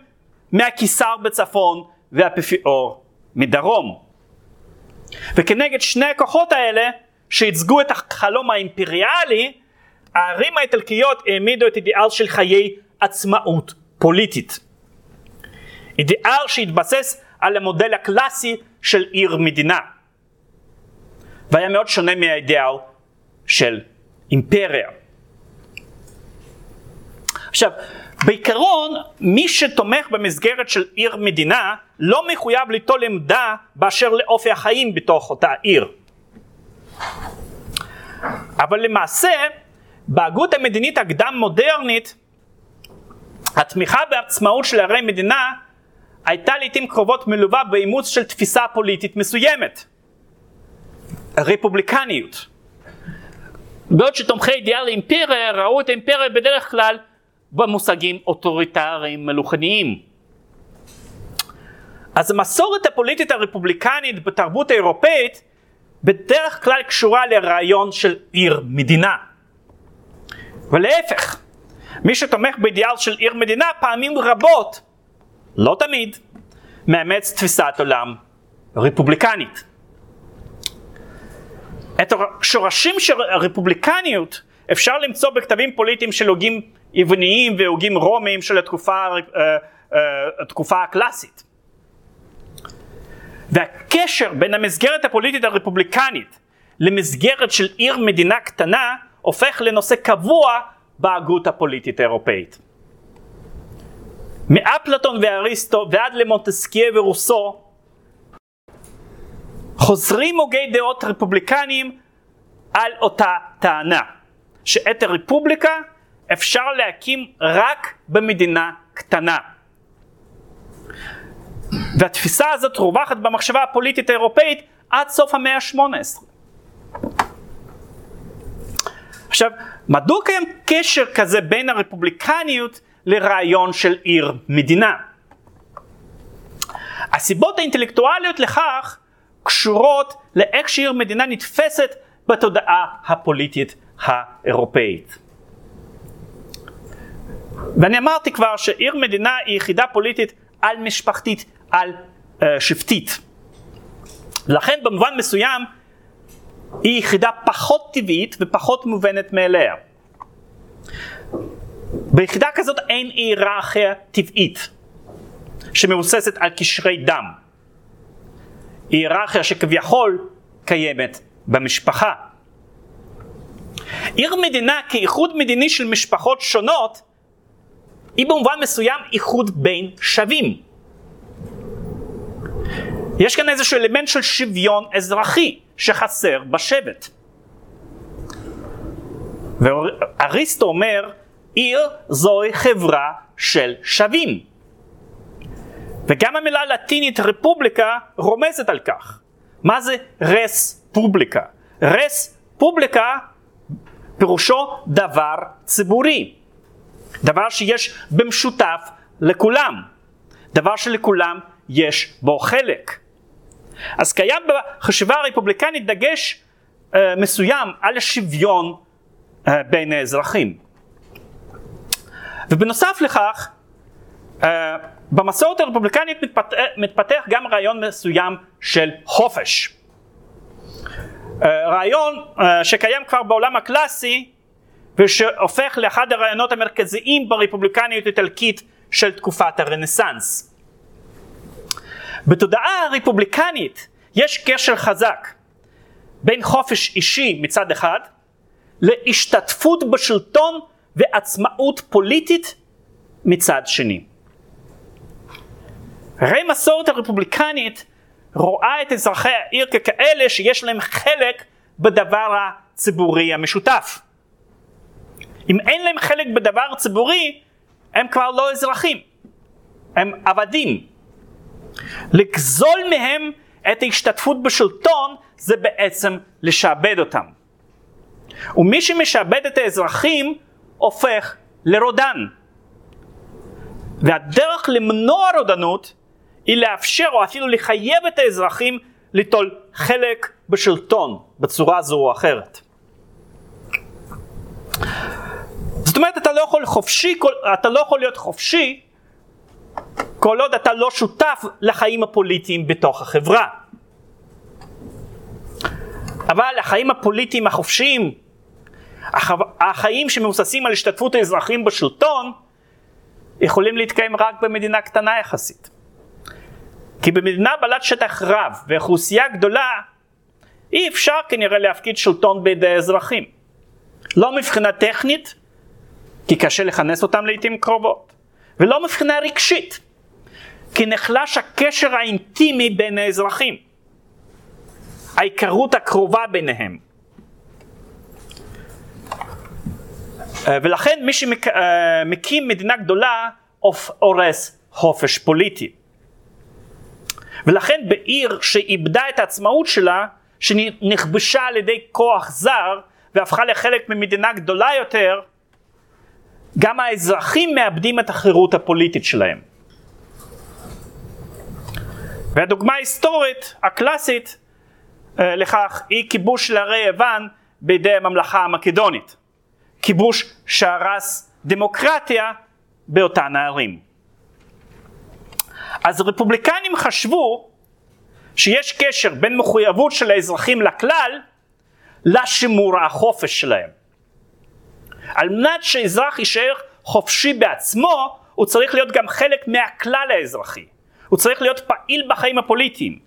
מהקיסר בצפון והאפיפיאור מדרום. וכנגד שני הכוחות האלה שייצגו את החלום האימפריאלי הערים האיטלקיות העמידו את אידיאל של חיי עצמאות פוליטית. אידיאל שהתבסס על המודל הקלאסי של עיר מדינה. והיה מאוד שונה מהאידיאל של אימפריה. עכשיו, בעיקרון, מי שתומך במסגרת של עיר מדינה, לא מחויב ליטול עמדה באשר לאופי החיים בתוך אותה עיר. אבל למעשה, בהגות המדינית הקדם מודרנית, התמיכה בעצמאות של ערי מדינה הייתה לעיתים קרובות מלווה באימוץ של תפיסה פוליטית מסוימת, רפובליקניות. בעוד שתומכי אידיאל האימפריה ראו את האימפריה בדרך כלל במושגים אוטוריטריים מלוכניים. אז המסורת הפוליטית הרפובליקנית בתרבות האירופאית בדרך כלל קשורה לרעיון של עיר מדינה. ולהפך, מי שתומך באידיאל של עיר מדינה פעמים רבות, לא תמיד, מאמץ תפיסת עולם רפובליקנית. את השורשים של הרפובליקניות אפשר למצוא בכתבים פוליטיים של הוגים יווניים והוגים רומיים של התקופה, uh, uh, התקופה הקלאסית. והקשר בין המסגרת הפוליטית הרפובליקנית למסגרת של עיר מדינה קטנה הופך לנושא קבוע בהגות הפוליטית האירופאית. מאפלטון ואריסטו ועד למונטסקיה ורוסו חוזרים הוגי דעות רפובליקניים על אותה טענה, שאת הרפובליקה אפשר להקים רק במדינה קטנה. והתפיסה הזאת רווחת במחשבה הפוליטית האירופאית עד סוף המאה ה-18. עכשיו, מדוע קיים קשר כזה בין הרפובליקניות לרעיון של עיר מדינה? הסיבות האינטלקטואליות לכך קשורות לאיך שעיר מדינה נתפסת בתודעה הפוליטית האירופאית. ואני אמרתי כבר שעיר מדינה היא יחידה פוליטית על משפחתית, על uh, שבטית. לכן במובן מסוים היא יחידה פחות טבעית ופחות מובנת מאליה. ביחידה כזאת אין היררכיה טבעית שמבוססת על קשרי דם. היררכיה שכביכול קיימת במשפחה. עיר מדינה כאיחוד מדיני של משפחות שונות היא במובן מסוים איחוד בין שווים. יש כאן איזשהו אלמנט של שוויון אזרחי שחסר בשבט. ואריסטו אומר, עיר זוהי חברה של שווים. וגם המילה הלטינית רפובליקה רומזת על כך. מה זה רס פובליקה? רס פובליקה פירושו דבר ציבורי. דבר שיש במשותף לכולם. דבר שלכולם יש בו חלק. אז קיים בחשיבה הרפובליקנית דגש uh, מסוים על השוויון uh, בין האזרחים. ובנוסף לכך, uh, במסורת הרפובליקנית מתפתח, מתפתח גם רעיון מסוים של חופש. Uh, רעיון שקיים כבר בעולם הקלאסי ושהופך לאחד הרעיונות המרכזיים ברפובליקניות איטלקית של תקופת הרנסאנס. בתודעה הרפובליקנית יש קשר חזק בין חופש אישי מצד אחד להשתתפות בשלטון ועצמאות פוליטית מצד שני. הרי מסורת הרפובליקנית רואה את אזרחי העיר ככאלה שיש להם חלק בדבר הציבורי המשותף. אם אין להם חלק בדבר ציבורי, הם כבר לא אזרחים, הם עבדים. לגזול מהם את ההשתתפות בשלטון זה בעצם לשעבד אותם. ומי שמשעבד את האזרחים הופך לרודן. והדרך למנוע רודנות היא לאפשר או אפילו לחייב את האזרחים ליטול חלק בשלטון בצורה זו או אחרת. זאת אומרת אתה לא יכול חופשי, אתה לא יכול להיות חופשי כל עוד אתה לא שותף לחיים הפוליטיים בתוך החברה. אבל החיים הפוליטיים החופשיים, החיים שמבוססים על השתתפות האזרחים בשלטון, יכולים להתקיים רק במדינה קטנה יחסית. כי במדינה בעלת שטח רב ואוכלוסייה גדולה, אי אפשר כנראה להפקיד שלטון בידי האזרחים. לא מבחינה טכנית, כי קשה לכנס אותם לעיתים קרובות, ולא מבחינה רגשית, כי נחלש הקשר האינטימי בין האזרחים, ההיכרות הקרובה ביניהם. ולכן מי שמקים מדינה גדולה הורס חופש פוליטי. ולכן בעיר שאיבדה את העצמאות שלה, שנכבשה על ידי כוח זר והפכה לחלק ממדינה גדולה יותר, גם האזרחים מאבדים את החירות הפוליטית שלהם. והדוגמה ההיסטורית הקלאסית אה, לכך היא כיבוש של הרי יוון בידי הממלכה המקדונית. כיבוש שהרס דמוקרטיה באותן הערים. אז רפובליקנים חשבו שיש קשר בין מחויבות של האזרחים לכלל לשימור החופש שלהם. על מנת שאזרח יישאר חופשי בעצמו, הוא צריך להיות גם חלק מהכלל האזרחי. הוא צריך להיות פעיל בחיים הפוליטיים.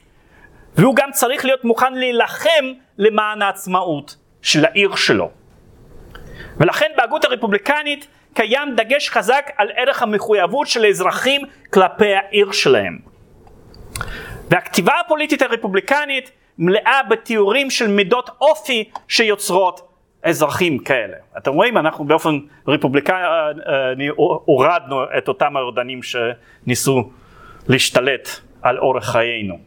והוא גם צריך להיות מוכן להילחם למען העצמאות של העיר שלו. ולכן בהגות הרפובליקנית קיים דגש חזק על ערך המחויבות של האזרחים כלפי העיר שלהם. והכתיבה הפוליטית הרפובליקנית מלאה בתיאורים של מידות אופי שיוצרות אזרחים כאלה. אתם רואים, אנחנו באופן רפובליקני הורדנו את אותם הרודנים שניסו להשתלט על אורח חיינו.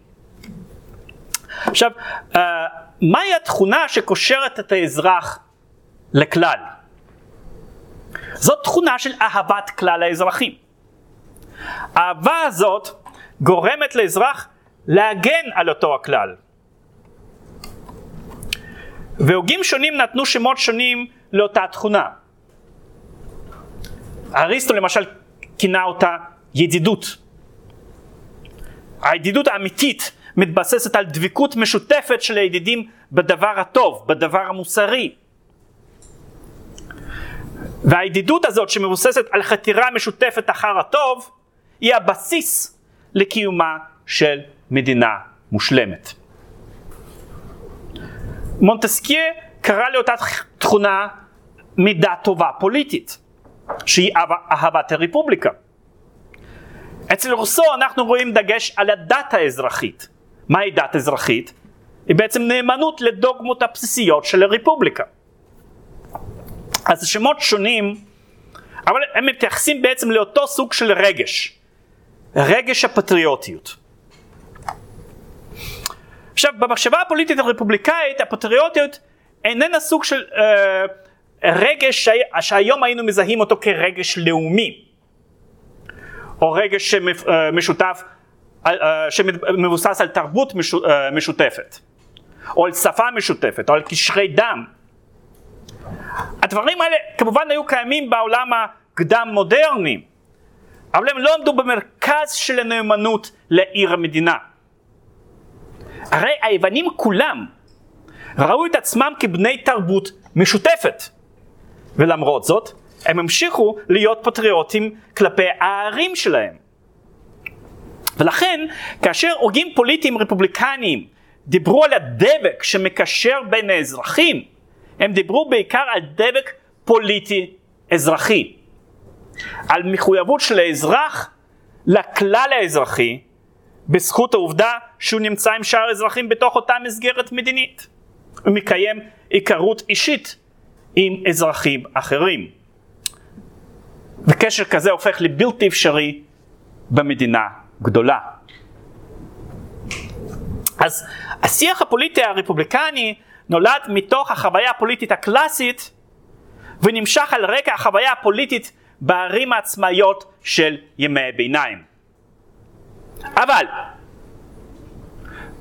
עכשיו, אה, מהי התכונה שקושרת את האזרח לכלל? זאת תכונה של אהבת כלל האזרחים. האהבה הזאת גורמת לאזרח להגן על אותו הכלל. והוגים שונים נתנו שמות שונים לאותה תכונה. אריסטו למשל כינה אותה ידידות. הידידות האמיתית מתבססת על דבקות משותפת של הידידים בדבר הטוב, בדבר המוסרי. והידידות הזאת שמבוססת על חתירה משותפת אחר הטוב, היא הבסיס לקיומה של מדינה מושלמת. מונטסקיה קרא לאותה תכונה מידה טובה פוליטית, שהיא אהבת הרפובליקה. אצל רוסו אנחנו רואים דגש על הדת האזרחית. מהי דת אזרחית? היא בעצם נאמנות לדוגמות הבסיסיות של הרפובליקה. אז שמות שונים, אבל הם מתייחסים בעצם לאותו סוג של רגש, רגש הפטריוטיות. עכשיו, במחשבה הפוליטית הרפובליקאית, הפטריוטיות איננה סוג של אה, רגש שהי, שהיום היינו מזהים אותו כרגש לאומי, או רגש שמשותף, אה, אה, שמבוסס על תרבות אה, משותפת, או על שפה משותפת, או על קשרי דם. הדברים האלה כמובן היו קיימים בעולם הקדם מודרני, אבל הם לא עמדו במרכז של הנאמנות לעיר המדינה. הרי היוונים כולם ראו את עצמם כבני תרבות משותפת, ולמרות זאת הם המשיכו להיות פטריוטים כלפי הערים שלהם. ולכן כאשר הוגים פוליטיים רפובליקניים דיברו על הדבק שמקשר בין האזרחים, הם דיברו בעיקר על דבק פוליטי אזרחי, על מחויבות של האזרח לכלל האזרחי בזכות העובדה שהוא נמצא עם שאר האזרחים בתוך אותה מסגרת מדינית ומקיים היכרות אישית עם אזרחים אחרים. וקשר כזה הופך לבלתי אפשרי במדינה גדולה. אז השיח הפוליטי הרפובליקני נולד מתוך החוויה הפוליטית הקלאסית ונמשך על רקע החוויה הפוליטית בערים העצמאיות של ימי הביניים. אבל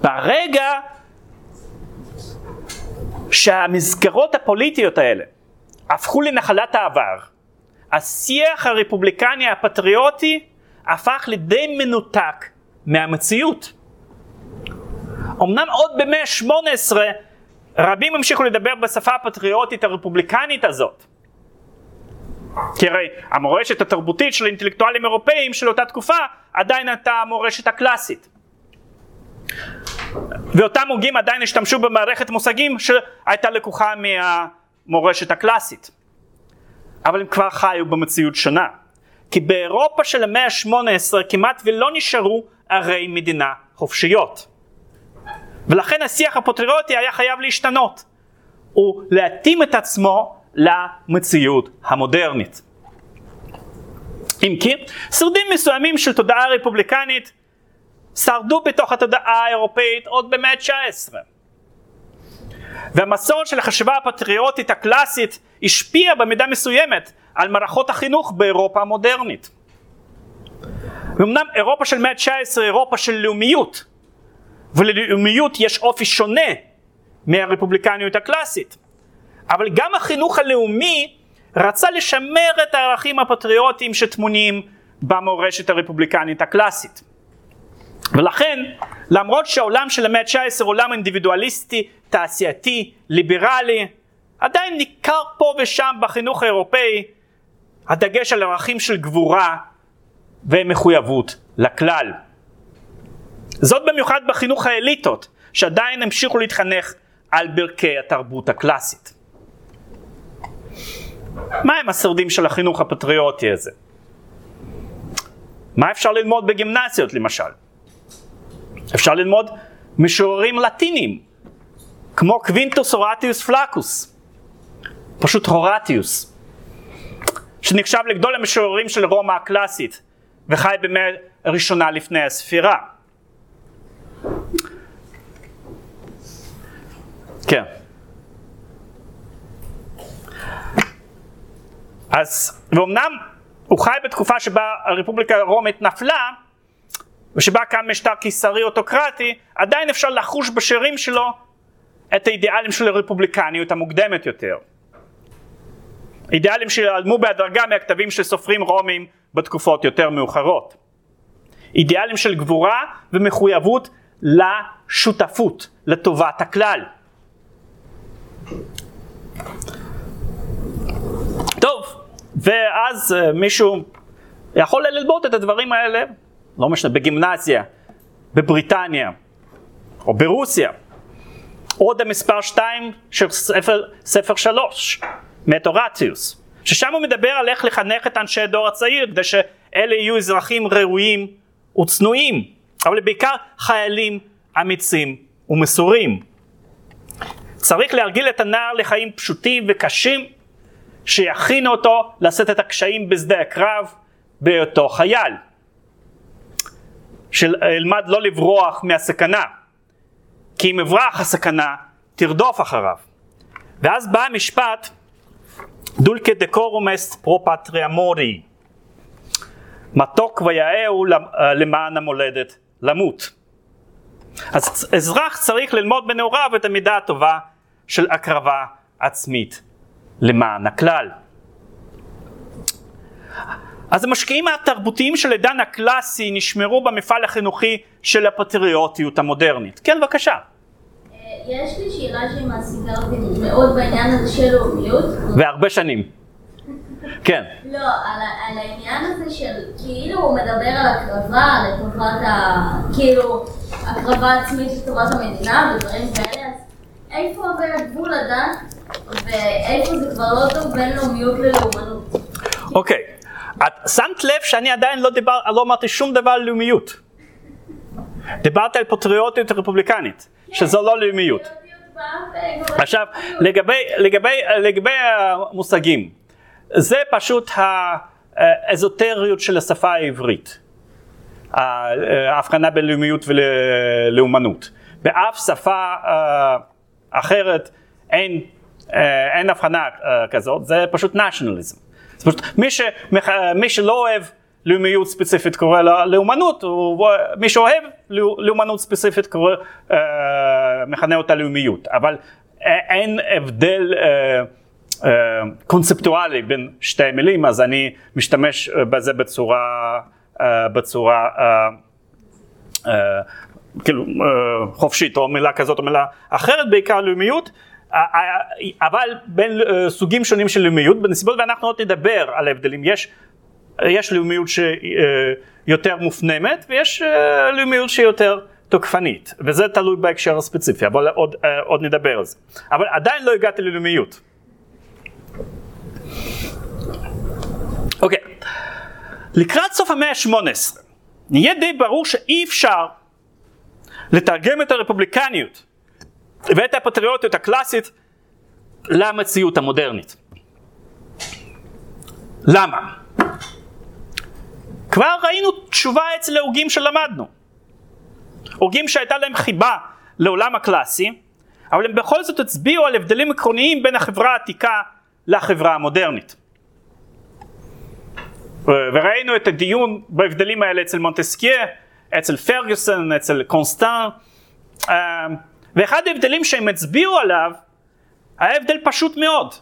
ברגע שהמסגרות הפוליטיות האלה הפכו לנחלת העבר, השיח הרפובליקני הפטריוטי הפך לדי מנותק מהמציאות. אמנם עוד במאה ה-18 רבים המשיכו לדבר בשפה הפטריוטית הרפובליקנית הזאת. כי הרי המורשת התרבותית של אינטלקטואלים אירופאים של אותה תקופה עדיין הייתה המורשת הקלאסית. ואותם הוגים עדיין השתמשו במערכת מושגים שהייתה לקוחה מהמורשת הקלאסית. אבל הם כבר חיו במציאות שונה. כי באירופה של המאה ה-18 כמעט ולא נשארו ערי מדינה חופשיות. ולכן השיח הפטריוטי היה חייב להשתנות ולהתאים את עצמו למציאות המודרנית. אם כי שרידים מסוימים של תודעה רפובליקנית שרדו בתוך התודעה האירופאית עוד במאה ה-19. והמסורת של החשיבה הפטריוטית הקלאסית השפיעה במידה מסוימת על מערכות החינוך באירופה המודרנית. ואמנם אירופה של מאה ה-19 אירופה של לאומיות, וללאומיות יש אופי שונה מהרפובליקניות הקלאסית. אבל גם החינוך הלאומי רצה לשמר את הערכים הפטריוטיים שטמונים במורשת הרפובליקנית הקלאסית. ולכן, למרות שהעולם של המאה ה-19 עולם אינדיבידואליסטי, תעשייתי, ליברלי, עדיין ניכר פה ושם בחינוך האירופאי הדגש על ערכים של גבורה ומחויבות לכלל. זאת במיוחד בחינוך האליטות, שעדיין המשיכו להתחנך על ברכי התרבות הקלאסית. מהם השורדים של החינוך הפטריוטי הזה? מה אפשר ללמוד בגימנסיות למשל? אפשר ללמוד משוררים לטינים, כמו קווינטוס הורטיוס פלקוס, פשוט הורטיוס, שנחשב לגדול המשוררים של רומא הקלאסית, וחי במאה הראשונה לפני הספירה. כן. אז, ואומנם הוא חי בתקופה שבה הרפובליקה הרומית נפלה, ושבה קם משטר קיסרי אוטוקרטי, עדיין אפשר לחוש בשירים שלו את האידיאלים של הרפובליקניות המוקדמת יותר. אידיאלים שעלמו בהדרגה מהכתבים של סופרים רומים בתקופות יותר מאוחרות. אידיאלים של גבורה ומחויבות לשותפות, לטובת הכלל. טוב, ואז uh, מישהו יכול ללמוד את הדברים האלה, לא משנה, בגימנסיה, בבריטניה, או ברוסיה. עוד המספר 2 של ספר, ספר 3, מטורטיוס, ששם הוא מדבר על איך לחנך את אנשי הדור הצעיר, כדי שאלה יהיו אזרחים ראויים וצנועים, אבל בעיקר חיילים אמיצים ומסורים. צריך להרגיל את הנער לחיים פשוטים וקשים, שיכינו אותו לשאת את הקשיים בשדה הקרב בהיותו חייל. שילמד לא לברוח מהסכנה, כי אם אברח הסכנה תרדוף אחריו. ואז בא המשפט דולקה דקורומס פרופטריה מורי מתוק ויאהו למען המולדת למות. אז אזרח צריך ללמוד בנעוריו את המידה הטובה של הקרבה עצמית למען הכלל. אז המשקיעים התרבותיים של עידן הקלאסי נשמרו במפעל החינוכי של הפטריוטיות המודרנית. כן, בבקשה. יש לי שאלה שמעסיקה אותי מאוד בעניין הזה של לאומיות. והרבה שנים. כן. לא, על, העניין הזה של כאילו הוא מדבר על הקרבה לטובת ה... כאילו הקרבה עצמית לטובת המדינה ודברים כאלה, אז איפה עובר הגבול הדת ואיפה זה כבר לא טוב בין לאומיות ללאומנות? אוקיי, את שמת לב שאני עדיין לא, דיבר, לא אמרתי שום דבר על לאומיות. דיברת על פטריוטיות רפובליקנית, שזו לא לאומיות. עכשיו, לגבי, לגבי, לגבי המושגים, זה פשוט האזוטריות של השפה העברית, ההבחנה בין לאומיות ולאומנות. באף שפה אה, אחרת אין, אה, אין הבחנה אה, כזאת, זה פשוט nationalism. זה פשוט, מי, ש, מי שלא אוהב לאומיות ספציפית קורא לה לאומנות, מי שאוהב לאומנות ספציפית קורא, אה, מכנה אותה לאומיות, אבל אין הבדל אה, אה, קונספטואלי בין שתי מילים, אז אני משתמש בזה בצורה, אה, בצורה אה, אה, כאילו אה, חופשית, או מילה כזאת או מילה אחרת, בעיקר לאומיות. אבל בין סוגים שונים של לאומיות, בנסיבות ואנחנו עוד נדבר על ההבדלים, יש יש לאומיות שיותר מופנמת ויש אה, לאומיות שיותר תוקפנית, וזה תלוי בהקשר הספציפי, אבל עוד, אה, עוד נדבר על זה. אבל עדיין לא הגעתי ללאומיות. אוקיי, לקראת סוף המאה ה-18 נהיה די ברור שאי אפשר לתרגם את הרפובליקניות ואת הפטריוטיות הקלאסית למציאות המודרנית. למה? כבר ראינו תשובה אצל ההוגים שלמדנו. הוגים שהייתה להם חיבה לעולם הקלאסי, אבל הם בכל זאת הצביעו על הבדלים עקרוניים בין החברה העתיקה לחברה המודרנית. וראינו את הדיון בהבדלים האלה אצל מונטסקיה, אצל פרגוסון, אצל קונסטן, ואחד ההבדלים שהם הצביעו עליו היה הבדל פשוט מאוד.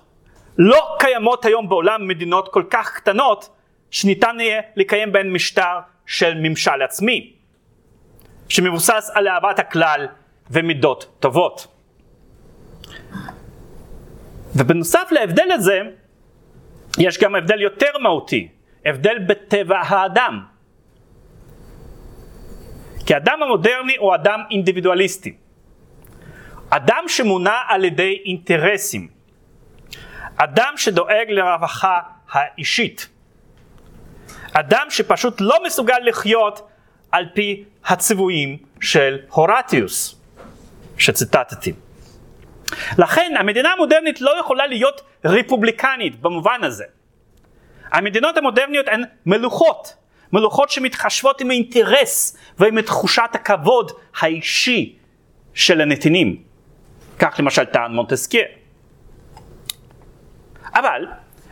לא קיימות היום בעולם מדינות כל כך קטנות שניתן יהיה לקיים בהן משטר של ממשל עצמי, שמבוסס על אהבת הכלל ומידות טובות. ובנוסף להבדל הזה, יש גם הבדל יותר מהותי, הבדל בטבע האדם. כי האדם המודרני הוא אדם אינדיבידואליסטי. אדם שמונע על ידי אינטרסים, אדם שדואג לרווחה האישית, אדם שפשוט לא מסוגל לחיות על פי הציוויים של הורטיוס, שציטטתי. לכן המדינה המודרנית לא יכולה להיות רפובליקנית במובן הזה. המדינות המודרניות הן מלוכות, מלוכות שמתחשבות עם האינטרס ועם תחושת הכבוד האישי של הנתינים. כך למשל טען מונטסקיה. אבל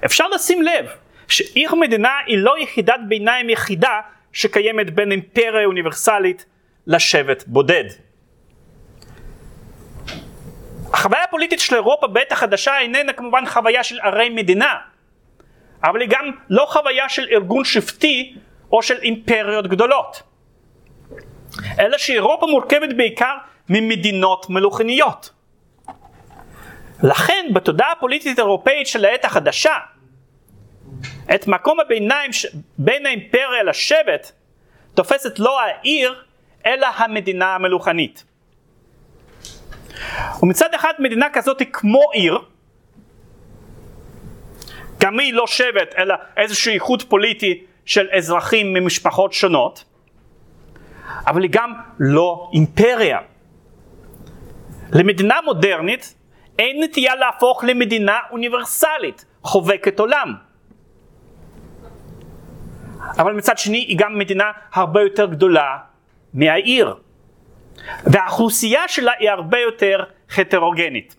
אפשר לשים לב שעיר מדינה היא לא יחידת ביניים יחידה שקיימת בין אימפריה אוניברסלית לשבט בודד. החוויה הפוליטית של אירופה בעת החדשה איננה כמובן חוויה של ערי מדינה, אבל היא גם לא חוויה של ארגון שבטי או של אימפריות גדולות, אלא שאירופה מורכבת בעיקר ממדינות מלוכניות. לכן בתודעה הפוליטית האירופאית של העת החדשה, את מקום הביניים ש... בין האימפריה לשבט תופסת לא העיר אלא המדינה המלוכנית. ומצד אחד מדינה כזאת היא כמו עיר, גם היא לא שבט אלא איזשהו איחוד פוליטי של אזרחים ממשפחות שונות, אבל היא גם לא אימפריה. למדינה מודרנית אין נטייה להפוך למדינה אוניברסלית, חובקת עולם. אבל מצד שני היא גם מדינה הרבה יותר גדולה מהעיר. והאוכלוסייה שלה היא הרבה יותר הטרוגנית.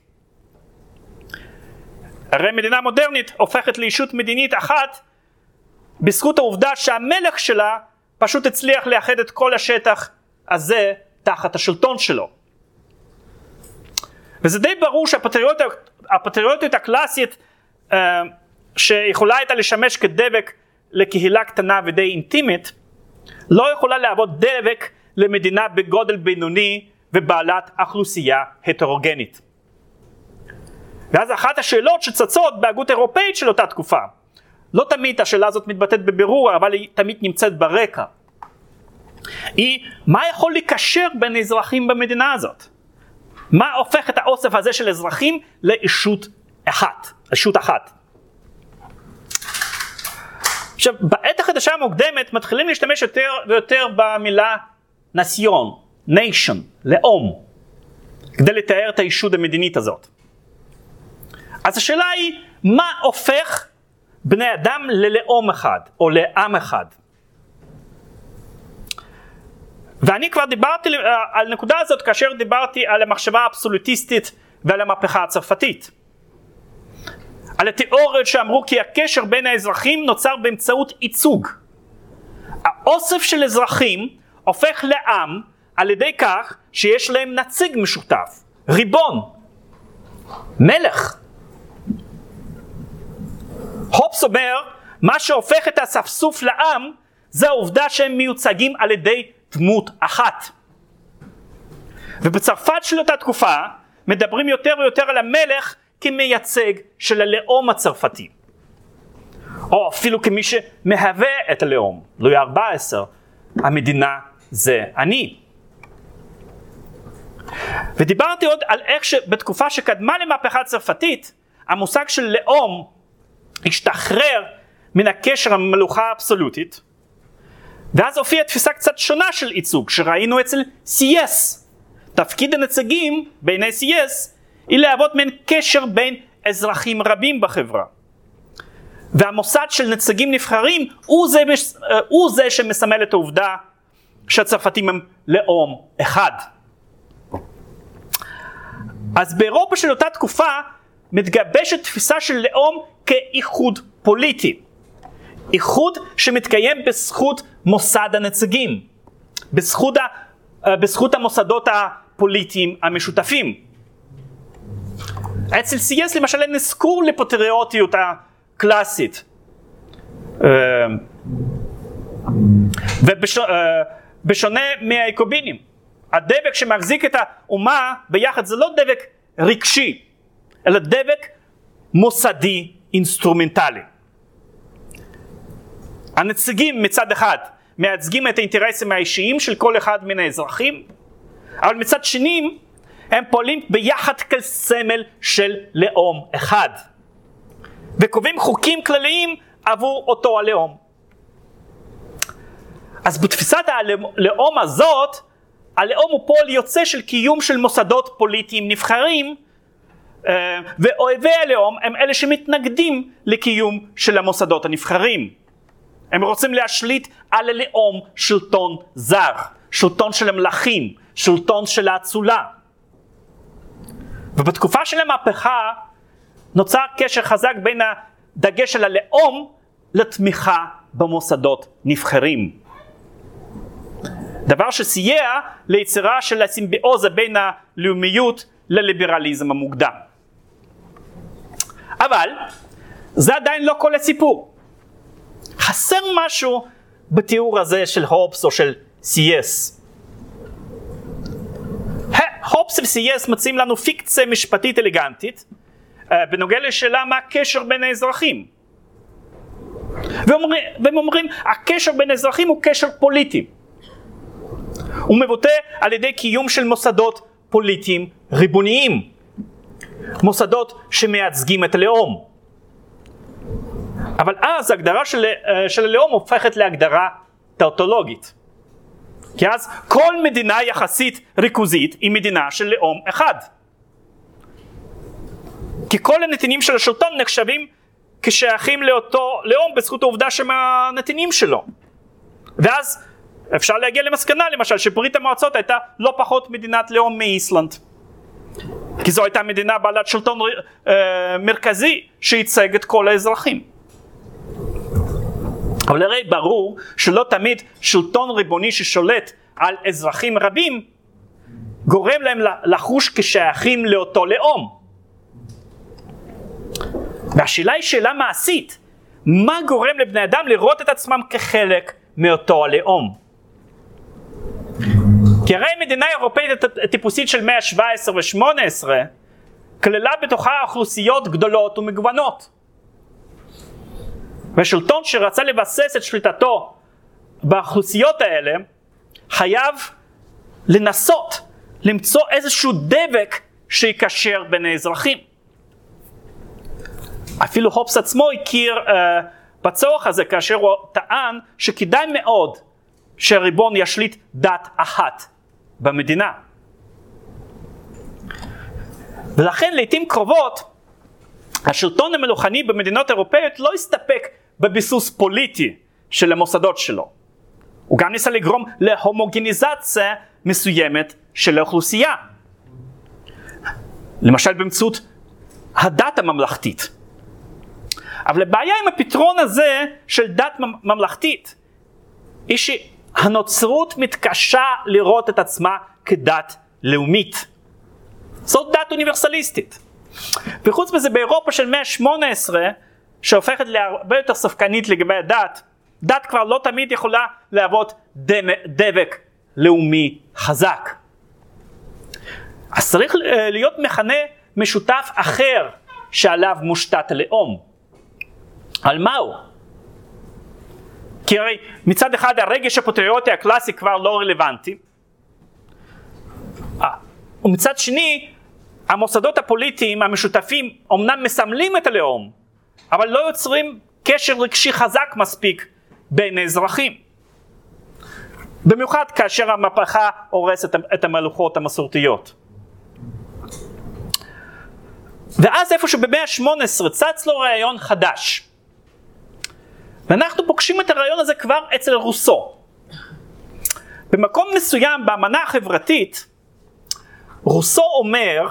הרי מדינה מודרנית הופכת לישות מדינית אחת בזכות העובדה שהמלך שלה פשוט הצליח לאחד את כל השטח הזה תחת השלטון שלו. וזה די ברור שהפטריוטיות הקלאסית אה, שיכולה הייתה לשמש כדבק לקהילה קטנה ודי אינטימית, לא יכולה להוות דבק למדינה בגודל בינוני ובעלת אוכלוסייה הטרוגנית. ואז אחת השאלות שצצות בהגות אירופאית של אותה תקופה, לא תמיד השאלה הזאת מתבטאת בבירור, אבל היא תמיד נמצאת ברקע, היא מה יכול לקשר בין אזרחים במדינה הזאת? מה הופך את האוסף הזה של אזרחים לאישות אחת, אישות אחת. עכשיו, בעת החדשה המוקדמת מתחילים להשתמש יותר ויותר במילה נסיון, ניישן, לאום, כדי לתאר את הישות המדינית הזאת. אז השאלה היא, מה הופך בני אדם ללאום אחד, או לעם אחד? ואני כבר דיברתי על הנקודה הזאת כאשר דיברתי על המחשבה האבסולוטיסטית ועל המהפכה הצרפתית. על התיאוריות שאמרו כי הקשר בין האזרחים נוצר באמצעות ייצוג. האוסף של אזרחים הופך לעם על ידי כך שיש להם נציג משותף, ריבון, מלך. הופס אומר, מה שהופך את האספסוף לעם זה העובדה שהם מיוצגים על ידי דמות אחת. ובצרפת של אותה תקופה מדברים יותר ויותר על המלך כמייצג של הלאום הצרפתי. או אפילו כמי שמהווה את הלאום. לואי ה-14, המדינה זה אני. ודיברתי עוד על איך שבתקופה שקדמה למהפכה הצרפתית, המושג של לאום השתחרר מן הקשר המלוכה האבסולוטית, ואז הופיעה תפיסה קצת שונה של ייצוג שראינו אצל CS. תפקיד הנציגים בעיני CS היא להוות מעין קשר בין אזרחים רבים בחברה. והמוסד של נציגים נבחרים הוא זה, הוא זה שמסמל את העובדה שהצרפתים הם לאום אחד. אז באירופה של אותה תקופה מתגבשת תפיסה של לאום כאיחוד פוליטי. איחוד שמתקיים בזכות מוסד הנציגים, בזכות, ה, אה, בזכות המוסדות הפוליטיים המשותפים. אצל סייס למשל אין אזכור לפטריוטיות הקלאסית. אה, ובשונה אה, מהייקובינים, הדבק שמחזיק את האומה ביחד זה לא דבק רגשי, אלא דבק מוסדי אינסטרומנטלי. הנציגים מצד אחד מייצגים את האינטרסים האישיים של כל אחד מן האזרחים, אבל מצד שני הם פועלים ביחד כסמל של לאום אחד, וקובעים חוקים כלליים עבור אותו הלאום. אז בתפיסת הלאום הזאת, הלאום הוא פועל יוצא של קיום של מוסדות פוליטיים נבחרים, ואויבי הלאום הם אלה שמתנגדים לקיום של המוסדות הנבחרים. הם רוצים להשליט על הלאום שלטון זר, שלטון של המלכים, שלטון של האצולה. ובתקופה של המהפכה נוצר קשר חזק בין הדגש של הלאום לתמיכה במוסדות נבחרים. דבר שסייע ליצירה של הסימביוזה בין הלאומיות לליברליזם המוקדם. אבל זה עדיין לא כל הסיפור. חסר משהו בתיאור הזה של הופס או של סי.אס. הופס וסי.אס מציעים לנו פיקציה משפטית אלגנטית אה, בנוגע לשאלה מה הקשר בין האזרחים. והם אומרים, הקשר בין האזרחים הוא קשר פוליטי. הוא מבוטא על ידי קיום של מוסדות פוליטיים ריבוניים. מוסדות שמייצגים את הלאום. אבל אז ההגדרה של, אה, של הלאום הופכת להגדרה טאוטולוגית. כי אז כל מדינה יחסית ריכוזית היא מדינה של לאום אחד. כי כל הנתינים של השלטון נחשבים כשייכים לאותו לאום בזכות העובדה שהם הנתינים שלו. ואז אפשר להגיע למסקנה למשל שברית המועצות הייתה לא פחות מדינת לאום מאיסלנד. כי זו הייתה מדינה בעלת שלטון אה, מרכזי שייצג את כל האזרחים. אבל הרי ברור שלא תמיד שלטון ריבוני ששולט על אזרחים רבים גורם להם לחוש כשייכים לאותו לאום. והשאלה היא שאלה מעשית, מה גורם לבני אדם לראות את עצמם כחלק מאותו הלאום? כי הרי מדינה אירופאית טיפוסית של מאה ה-17 ו-18 כללה בתוכה אוכלוסיות גדולות ומגוונות. ושלטון שרצה לבסס את שליטתו באוכלוסיות האלה חייב לנסות למצוא איזשהו דבק שיקשר בין האזרחים. אפילו הופס עצמו הכיר uh, בצורך הזה כאשר הוא טען שכדאי מאוד שהריבון ישליט דת אחת במדינה. ולכן לעיתים קרובות השלטון המלוכני במדינות אירופאיות לא הסתפק בביסוס פוליטי של המוסדות שלו. הוא גם ניסה לגרום להומוגניזציה מסוימת של האוכלוסייה. למשל באמצעות הדת הממלכתית. אבל הבעיה עם הפתרון הזה של דת ממלכתית היא שהנוצרות מתקשה לראות את עצמה כדת לאומית. זאת דת אוניברסליסטית. וחוץ מזה באירופה של מאה ה-18 שהופכת להרבה יותר ספקנית לגבי הדת, דת כבר לא תמיד יכולה להוות דבק לאומי חזק. אז צריך אה, להיות מכנה משותף אחר שעליו מושתת הלאום. על מהו? כי הרי מצד אחד הרגש הפטריוטי הקלאסי כבר לא רלוונטי, אה, ומצד שני המוסדות הפוליטיים המשותפים אומנם מסמלים את הלאום, אבל לא יוצרים קשר רגשי חזק מספיק בין האזרחים. במיוחד כאשר המהפכה הורסת את המלוכות המסורתיות. ואז איפשהו במאה ה-18 צץ לו רעיון חדש. ואנחנו פוגשים את הרעיון הזה כבר אצל רוסו. במקום מסוים באמנה החברתית, רוסו אומר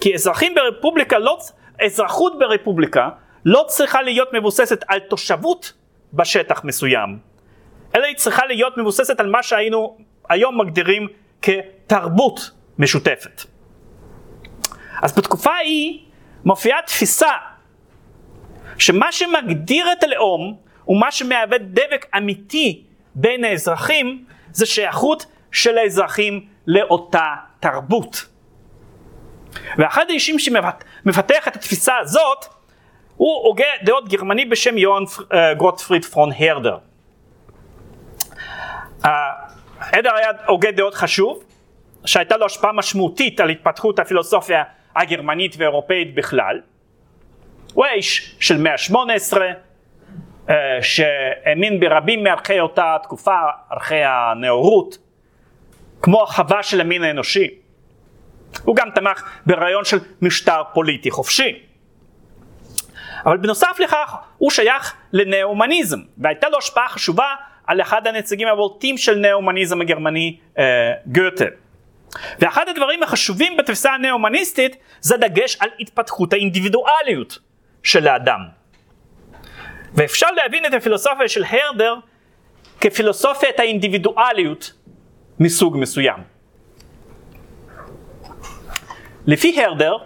כי אזרחים ברפובליקה לא, אזרחות ברפובליקה לא צריכה להיות מבוססת על תושבות בשטח מסוים, אלא היא צריכה להיות מבוססת על מה שהיינו היום מגדירים כתרבות משותפת. אז בתקופה ההיא מופיעה תפיסה שמה שמגדיר את הלאום ומה שמהווה דבק אמיתי בין האזרחים זה שייכות של האזרחים לאותה תרבות. ואחד האישים שמפתח את התפיסה הזאת הוא הוגה דעות גרמני בשם יוהאן אה, גוטפריד פרון הרדר. הרדר היה הוגה דעות חשוב שהייתה לו השפעה משמעותית על התפתחות הפילוסופיה הגרמנית ואירופאית בכלל. הוא האיש של מאה ה-18, אה, שהאמין ברבים מערכי אותה תקופה, ערכי הנאורות, כמו החווה של המין האנושי. הוא גם תמך ברעיון של משטר פוליטי חופשי. אבל בנוסף לכך הוא שייך לנאו-הומניזם והייתה לו השפעה חשובה על אחד הנציגים הבולטים של נאו-הומניזם הגרמני אה, גוטה. ואחד הדברים החשובים בתפיסה הנאו-הומניסטית זה דגש על התפתחות האינדיבידואליות של האדם. ואפשר להבין את הפילוסופיה של הרדר כפילוסופיית האינדיבידואליות מסוג מסוים. לפי הרדר,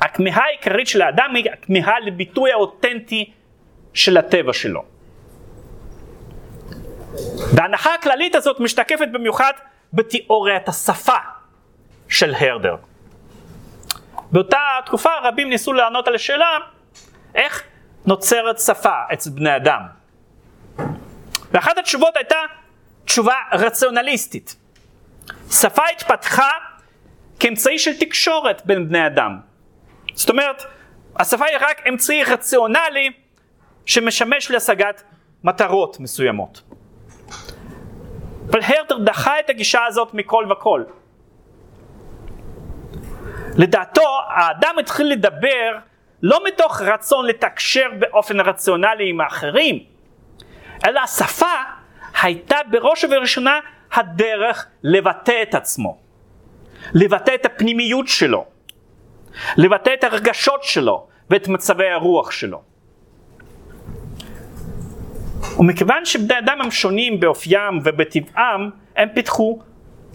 הכמיהה העיקרית של האדם היא הכמיהה לביטוי האותנטי של הטבע שלו. וההנחה הכללית הזאת משתקפת במיוחד בתיאוריית השפה של הרדר. באותה תקופה רבים ניסו לענות על השאלה איך נוצרת שפה אצל בני אדם. ואחת התשובות הייתה תשובה רציונליסטית. שפה התפתחה כאמצעי של תקשורת בין בני אדם. זאת אומרת, השפה היא רק אמצעי רציונלי שמשמש להשגת מטרות מסוימות. אבל הרטר דחה את הגישה הזאת מכל וכל. לדעתו, האדם התחיל לדבר לא מתוך רצון לתקשר באופן רציונלי עם האחרים, אלא השפה הייתה בראש ובראשונה הדרך לבטא את עצמו, לבטא את הפנימיות שלו, לבטא את הרגשות שלו ואת מצבי הרוח שלו. ומכיוון שבני אדם הם שונים באופיים ובטבעם, הם פיתחו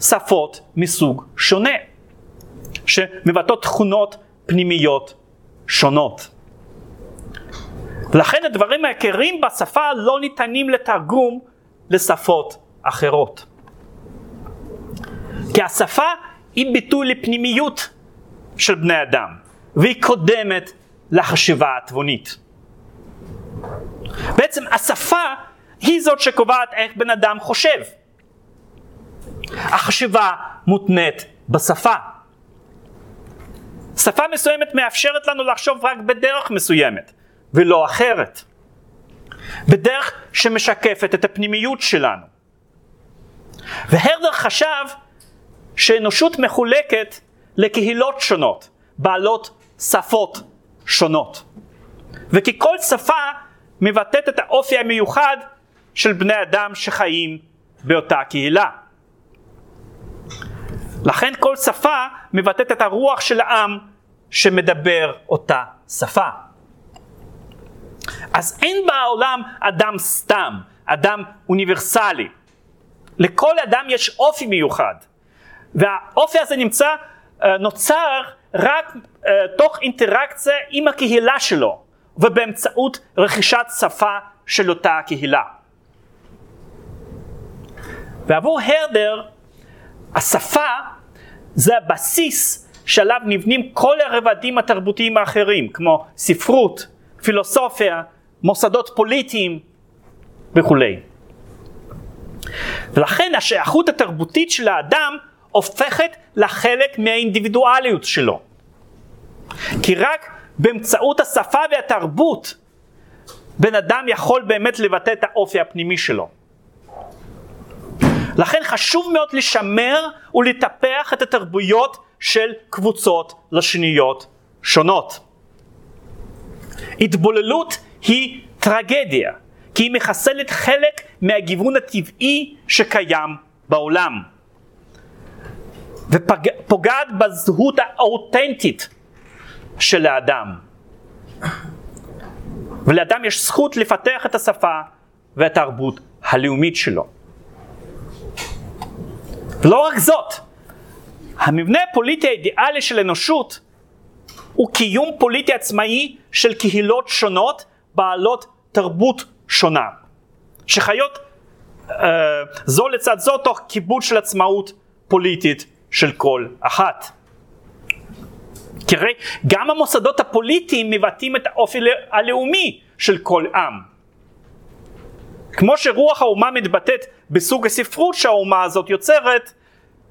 שפות מסוג שונה, שמבטאות תכונות פנימיות שונות. לכן הדברים העיקריים בשפה לא ניתנים לתרגום לשפות אחרות. כי השפה היא ביטוי לפנימיות של בני אדם, והיא קודמת לחשיבה התבונית. בעצם השפה היא זאת שקובעת איך בן אדם חושב. החשיבה מותנית בשפה. שפה מסוימת מאפשרת לנו לחשוב רק בדרך מסוימת, ולא אחרת. בדרך שמשקפת את הפנימיות שלנו. והרדר חשב שאנושות מחולקת לקהילות שונות, בעלות שפות שונות. וכי כל שפה מבטאת את האופי המיוחד של בני אדם שחיים באותה קהילה. לכן כל שפה מבטאת את הרוח של העם שמדבר אותה שפה. אז אין בעולם אדם סתם, אדם אוניברסלי. לכל אדם יש אופי מיוחד, והאופי הזה נמצא, אה, נוצר רק אה, תוך אינטראקציה עם הקהילה שלו, ובאמצעות רכישת שפה של אותה קהילה. ועבור הרדר, השפה זה הבסיס שעליו נבנים כל הרבדים התרבותיים האחרים, כמו ספרות, פילוסופיה, מוסדות פוליטיים וכולי. ולכן השייכות התרבותית של האדם הופכת לחלק מהאינדיבידואליות שלו. כי רק באמצעות השפה והתרבות בן אדם יכול באמת לבטא את האופי הפנימי שלו. לכן חשוב מאוד לשמר ולטפח את התרבויות של קבוצות לשוניות שונות. התבוללות היא טרגדיה, כי היא מחסלת חלק מהגיוון הטבעי שקיים בעולם. ופוגעת בזהות האותנטית של האדם. ולאדם יש זכות לפתח את השפה והתרבות הלאומית שלו. ולא רק זאת, המבנה הפוליטי האידיאלי של אנושות הוא קיום פוליטי עצמאי של קהילות שונות בעלות תרבות שונה, שחיות אה, זו לצד זו תוך כיבוד של עצמאות פוליטית של כל אחת. כי הרי גם המוסדות הפוליטיים מבטאים את האופי הלאומי של כל עם. כמו שרוח האומה מתבטאת בסוג הספרות שהאומה הזאת יוצרת,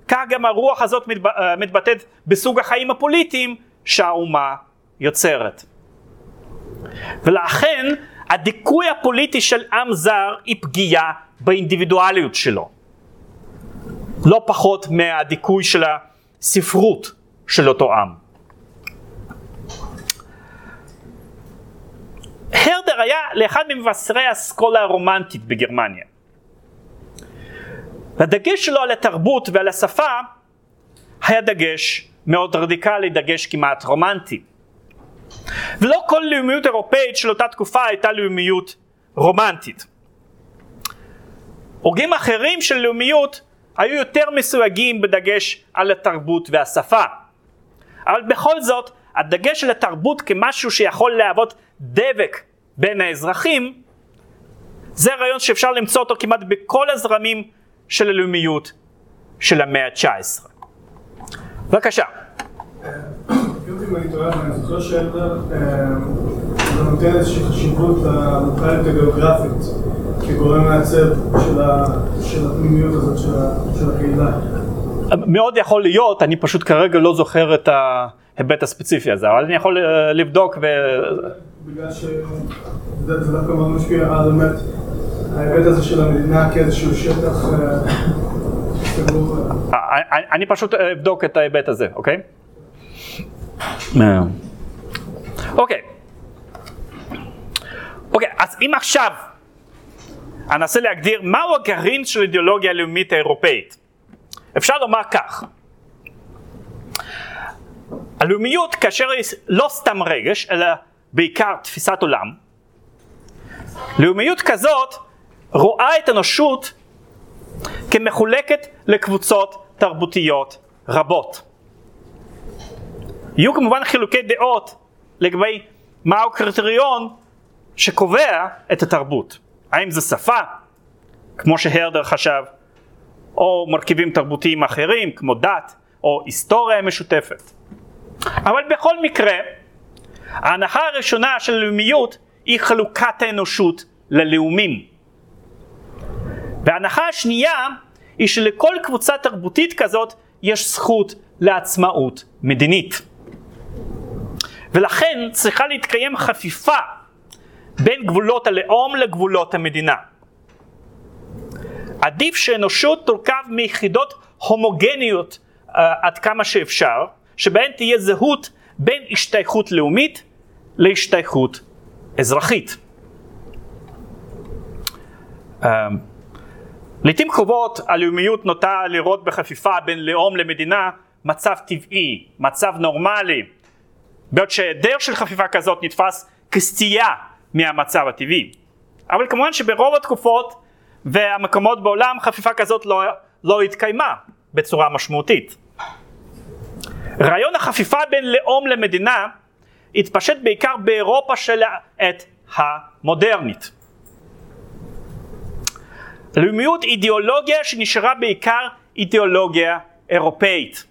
כך גם הרוח הזאת. אה, מתבטאת בסוג החיים הפוליטיים שהאומה יוצרת. ולכן הדיכוי הפוליטי של עם זר היא פגיעה באינדיבידואליות שלו. לא פחות מהדיכוי של הספרות של אותו עם. הרדר היה לאחד ממבשרי האסכולה הרומנטית בגרמניה. והדגש שלו על התרבות ועל השפה היה דגש מאוד רדיקלי, דגש כמעט רומנטי. ולא כל לאומיות אירופאית של אותה תקופה הייתה לאומיות רומנטית. הוגים אחרים של לאומיות היו יותר מסויגים בדגש על התרבות והשפה. אבל בכל זאת, הדגש על התרבות כמשהו שיכול להוות דבק בין האזרחים, זה רעיון שאפשר למצוא אותו כמעט בכל הזרמים של הלאומיות של המאה ה-19. בבקשה. אם אני טועה, אני זוכר שאלדר נותן איזושהי חשיבות לנוטרליות הגיאוגרפית כגורם מעצב של הפנימיות הזאת של הקהילה. מאוד יכול להיות, אני פשוט כרגע לא זוכר את ההיבט הספציפי הזה, אבל אני יכול אה, לבדוק ו... בגלל שזה דווקא מאוד משפיע על באמת ההיבט הזה של המדינה כאיזשהו שטח אה, סגור. אה, אני פשוט אבדוק את ההיבט הזה, אוקיי? אוקיי. אוקיי, אז אם עכשיו אנסה להגדיר מהו הגרעין של אידיאולוגיה הלאומית האירופאית, אפשר לומר כך: הלאומיות כאשר היא לא סתם רגש, אלא בעיקר תפיסת עולם, לאומיות כזאת רואה את האנושות כמחולקת לקבוצות תרבותיות רבות. יהיו כמובן חילוקי דעות לגבי מהו הקריטריון שקובע את התרבות. האם זה שפה, כמו שהרדר חשב, או מרכיבים תרבותיים אחרים כמו דת או היסטוריה משותפת. אבל בכל מקרה, ההנחה הראשונה של לאומיות היא חלוקת האנושות ללאומים. וההנחה השנייה היא שלכל קבוצה תרבותית כזאת יש זכות לעצמאות מדינית. ולכן צריכה להתקיים חפיפה בין גבולות הלאום לגבולות המדינה. עדיף שאנושות תורכב מיחידות הומוגניות uh, עד כמה שאפשר, שבהן תהיה זהות בין השתייכות לאומית להשתייכות אזרחית. Uh, לעיתים קרובות הלאומיות נוטה לראות בחפיפה בין לאום למדינה מצב טבעי, מצב נורמלי, בעוד שהיעדר של חפיפה כזאת נתפס כסטייה מהמצב הטבעי. אבל כמובן שברוב התקופות והמקומות בעולם חפיפה כזאת לא, לא התקיימה בצורה משמעותית. רעיון החפיפה בין לאום למדינה התפשט בעיקר באירופה של העת המודרנית. לאומיות אידיאולוגיה שנשארה בעיקר אידיאולוגיה אירופאית.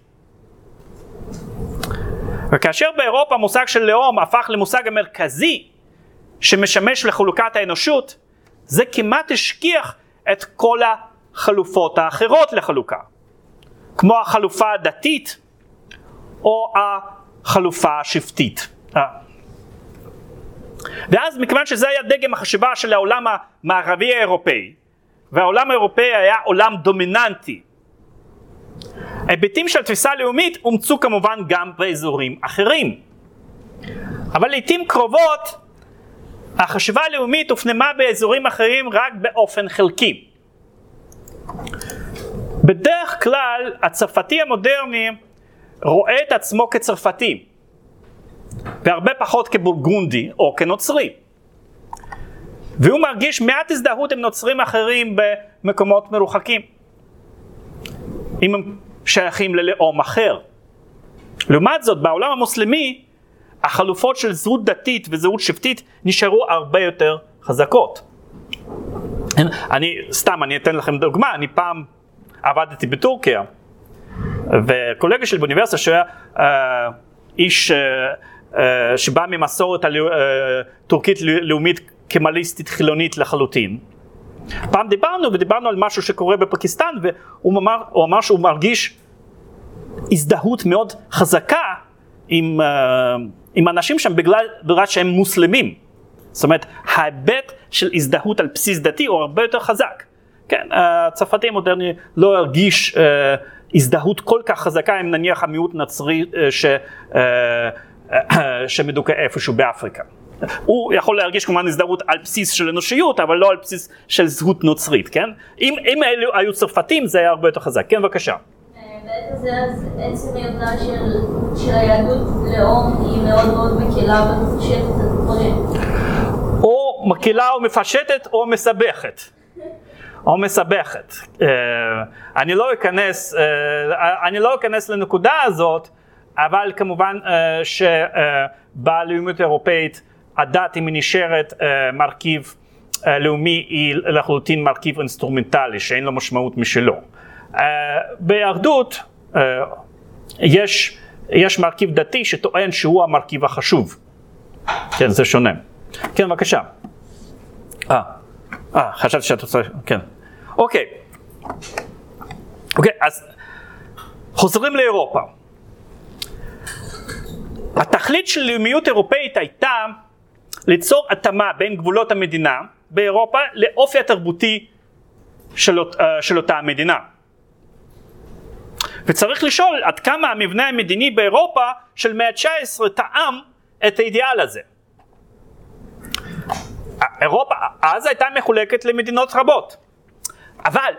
וכאשר באירופה המושג של לאום הפך למושג המרכזי שמשמש לחלוקת האנושות, זה כמעט השכיח את כל החלופות האחרות לחלוקה, כמו החלופה הדתית או החלופה השבטית. אה. ואז מכיוון שזה היה דגם החשיבה של העולם המערבי האירופאי, והעולם האירופאי היה עולם דומיננטי, היבטים של תפיסה לאומית אומצו כמובן גם באזורים אחרים. אבל לעיתים קרובות החשיבה הלאומית הופנמה באזורים אחרים רק באופן חלקי. בדרך כלל הצרפתי המודרני רואה את עצמו כצרפתי והרבה פחות כבורגונדי או כנוצרי והוא מרגיש מעט הזדהות עם נוצרים אחרים במקומות מרוחקים אם הם שייכים ללאום אחר. לעומת זאת בעולם המוסלמי החלופות של זהות דתית וזהות שבטית נשארו הרבה יותר חזקות. אני, סתם, אני אתן לכם דוגמה, אני פעם עבדתי בטורקיה, וקולגה שלי באוניברסיטה שהיה אה, איש אה, אה, שבא ממסורת הלא, אה, טורקית לאומית קמליסטית חילונית לחלוטין, פעם דיברנו ודיברנו על משהו שקורה בפקיסטן והוא אמר, אמר שהוא מרגיש הזדהות מאוד חזקה עם, uh, עם אנשים שם בגלל, בגלל שהם מוסלמים. זאת אומרת, ההיבט של הזדהות על בסיס דתי הוא הרבה יותר חזק. כן, הצרפתי המודרני לא הרגיש uh, הזדהות כל כך חזקה עם נניח המיעוט נצרי uh, ש, uh, uh, שמדוכא איפשהו באפריקה. הוא יכול להרגיש כמובן הזדהות על בסיס של אנושיות, אבל לא על בסיס של זהות נוצרית, כן? אם, אם אלו היו צרפתים זה היה הרבה יותר חזק. כן, בבקשה. בעת הזה אז עצם היותה של, של היהדות לאום היא מאוד מאוד מקלה ומפשטת את הדברים. או מקלה או מפשטת או מסבכת. או מסבכת. Uh, אני לא אכנס, uh, אני לא אכנס לנקודה הזאת, אבל כמובן uh, שבלאומיות האירופאית הדת אם היא נשארת מרכיב לאומי היא לחלוטין מרכיב אינסטרומנטלי שאין לו משמעות משלו. ביהדות יש, יש מרכיב דתי שטוען שהוא המרכיב החשוב. כן, זה שונה. כן, בבקשה. אה, אה, חשבתי שאתה צריך, כן. אוקיי. אוקיי, אז חוזרים לאירופה. התכלית של לאומיות אירופאית הייתה ליצור התאמה בין גבולות המדינה באירופה לאופי התרבותי של, של אותה המדינה. וצריך לשאול עד כמה המבנה המדיני באירופה של מאה ה-19 טעם את האידיאל הזה. אירופה אז הייתה מחולקת למדינות רבות, אבל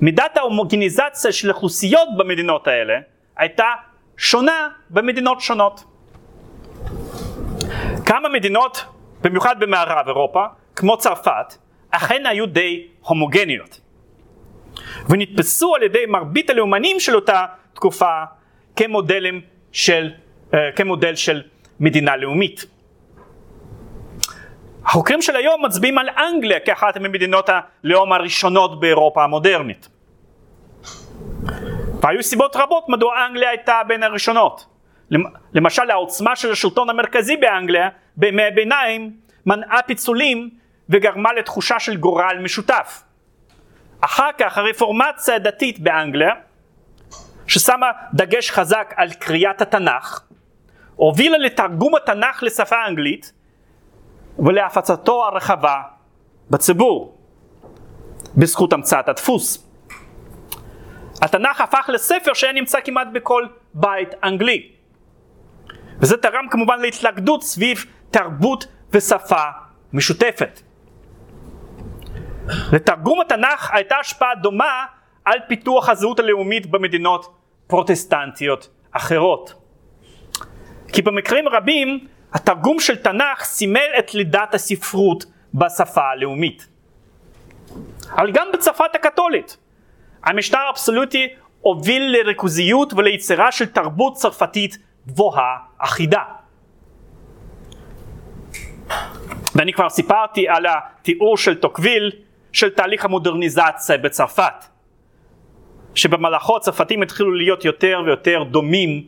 מידת ההומוגניזציה של אוכלוסיות במדינות האלה הייתה שונה במדינות שונות. כמה מדינות, במיוחד במערב אירופה, כמו צרפת, אכן היו די הומוגניות. ונתפסו על ידי מרבית הלאומנים של אותה תקופה כמודלים של, uh, כמודל של מדינה לאומית. החוקרים של היום מצביעים על אנגליה כאחת ממדינות הלאום הראשונות באירופה המודרנית. והיו סיבות רבות מדוע אנגליה הייתה בין הראשונות. למשל העוצמה של השלטון המרכזי באנגליה בימי הביניים מנעה פיצולים וגרמה לתחושה של גורל משותף. אחר כך הרפורמציה הדתית באנגליה, ששמה דגש חזק על קריאת התנ"ך, הובילה לתרגום התנ"ך לשפה האנגלית ולהפצתו הרחבה בציבור, בזכות המצאת הדפוס. התנ"ך הפך לספר שהיה נמצא כמעט בכל בית אנגלי. וזה תרם כמובן להתלכדות סביב תרבות ושפה משותפת. לתרגום התנ"ך הייתה השפעה דומה על פיתוח הזהות הלאומית במדינות פרוטסטנטיות אחרות. כי במקרים רבים התרגום של תנ"ך סימל את לידת הספרות בשפה הלאומית. אבל גם בצרפת הקתולית המשטר האבסולוטי הוביל לריכוזיות וליצירה של תרבות צרפתית גבוהה אחידה. ואני כבר סיפרתי על התיאור של טוקוויל של תהליך המודרניזציה בצרפת, שבמהלכו הצרפתים התחילו להיות יותר ויותר דומים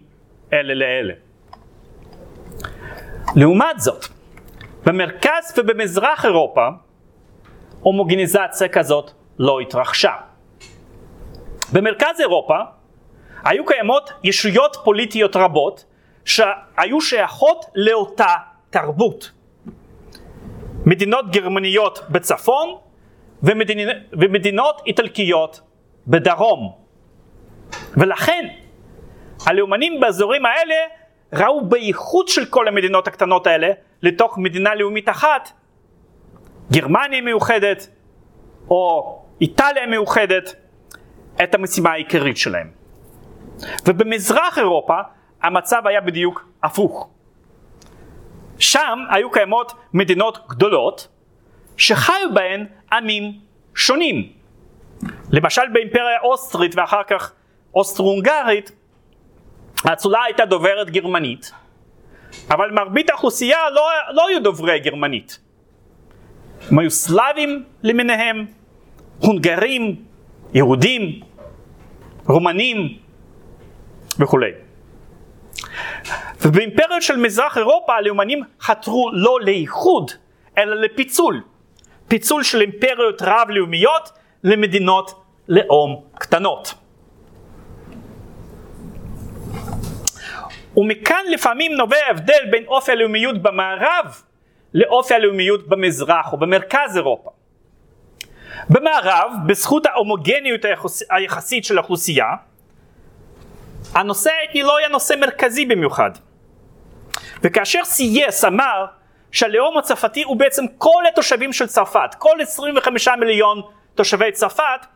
אלה לאלה. לעומת זאת, במרכז ובמזרח אירופה הומוגניזציה כזאת לא התרחשה. במרכז אירופה היו קיימות ישויות פוליטיות רבות שהיו שייכות לאותה תרבות. מדינות גרמניות בצפון ומדיני, ומדינות איטלקיות בדרום. ולכן הלאומנים באזורים האלה ראו בייחוד של כל המדינות הקטנות האלה לתוך מדינה לאומית אחת, גרמניה מאוחדת או איטליה מאוחדת, את המשימה העיקרית שלהם. ובמזרח אירופה המצב היה בדיוק הפוך. שם היו קיימות מדינות גדולות שחיו בהן עמים שונים. למשל באימפריה האוסטרית ואחר כך אוסטרו-הונגרית האצולה הייתה דוברת גרמנית אבל מרבית האוכלוסייה לא, לא היו דוברי גרמנית. הם היו סלאבים למיניהם, הונגרים, יהודים, רומנים וכולי. ובאימפריות של מזרח אירופה הלאומנים חתרו לא לאיחוד אלא לפיצול פיצול של אימפריות רב-לאומיות למדינות לאום קטנות. ומכאן לפעמים נובע ההבדל בין אופי הלאומיות במערב לאופי הלאומיות במזרח או במרכז אירופה. במערב, בזכות ההומוגניות היחסית של האוכלוסייה, הנושא האתני לא היה נושא מרכזי במיוחד. וכאשר סייס אמר שהלאום הצרפתי הוא בעצם כל התושבים של צרפת, כל 25 מיליון תושבי צרפת,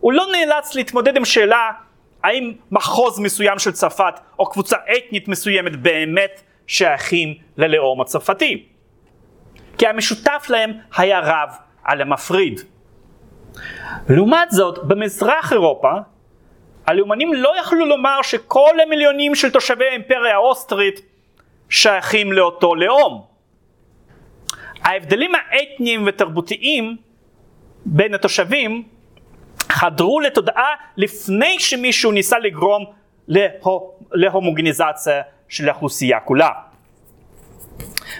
הוא לא נאלץ להתמודד עם שאלה האם מחוז מסוים של צרפת או קבוצה אתנית מסוימת באמת שייכים ללאום הצרפתי. כי המשותף להם היה רב על המפריד. לעומת זאת, במזרח אירופה, הלאומנים לא יכלו לומר שכל המיליונים של תושבי האימפריה האוסטרית שייכים לאותו לאום. ההבדלים האתניים ותרבותיים בין התושבים חדרו לתודעה לפני שמישהו ניסה לגרום לה... להומוגניזציה של האוכלוסייה כולה.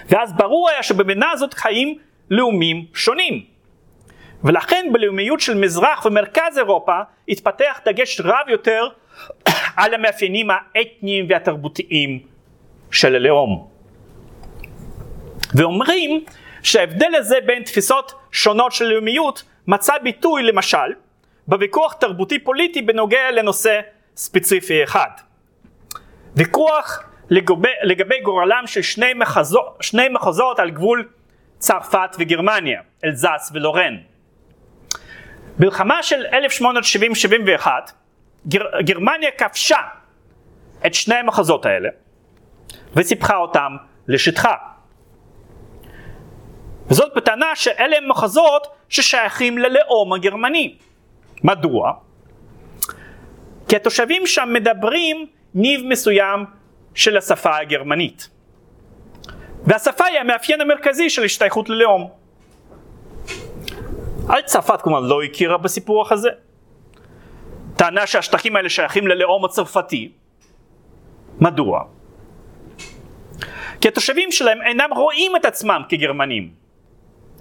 ואז ברור היה שבמדינה הזאת חיים לאומים שונים. ולכן בלאומיות של מזרח ומרכז אירופה התפתח דגש רב יותר על המאפיינים האתניים והתרבותיים של הלאום. ואומרים שההבדל הזה בין תפיסות שונות של לאומיות מצא ביטוי למשל בוויכוח תרבותי פוליטי בנוגע לנושא ספציפי אחד. ויכוח לגבי, לגבי גורלם של שני, מחזו, שני מחוזות על גבול צרפת וגרמניה, אלזס ולורן. מלחמה של 1870-71 גר, גרמניה כבשה את שני המחוזות האלה וסיפחה אותם לשטחה. וזאת בטענה שאלה הם מחוזות ששייכים ללאום הגרמני. מדוע? כי התושבים שם מדברים ניב מסוים של השפה הגרמנית. והשפה היא המאפיין המרכזי של השתייכות ללאום. על צרפת כמובן לא הכירה בסיפור הזה. טענה שהשטחים האלה שייכים ללאום הצרפתי. מדוע? כי התושבים שלהם אינם רואים את עצמם כגרמנים.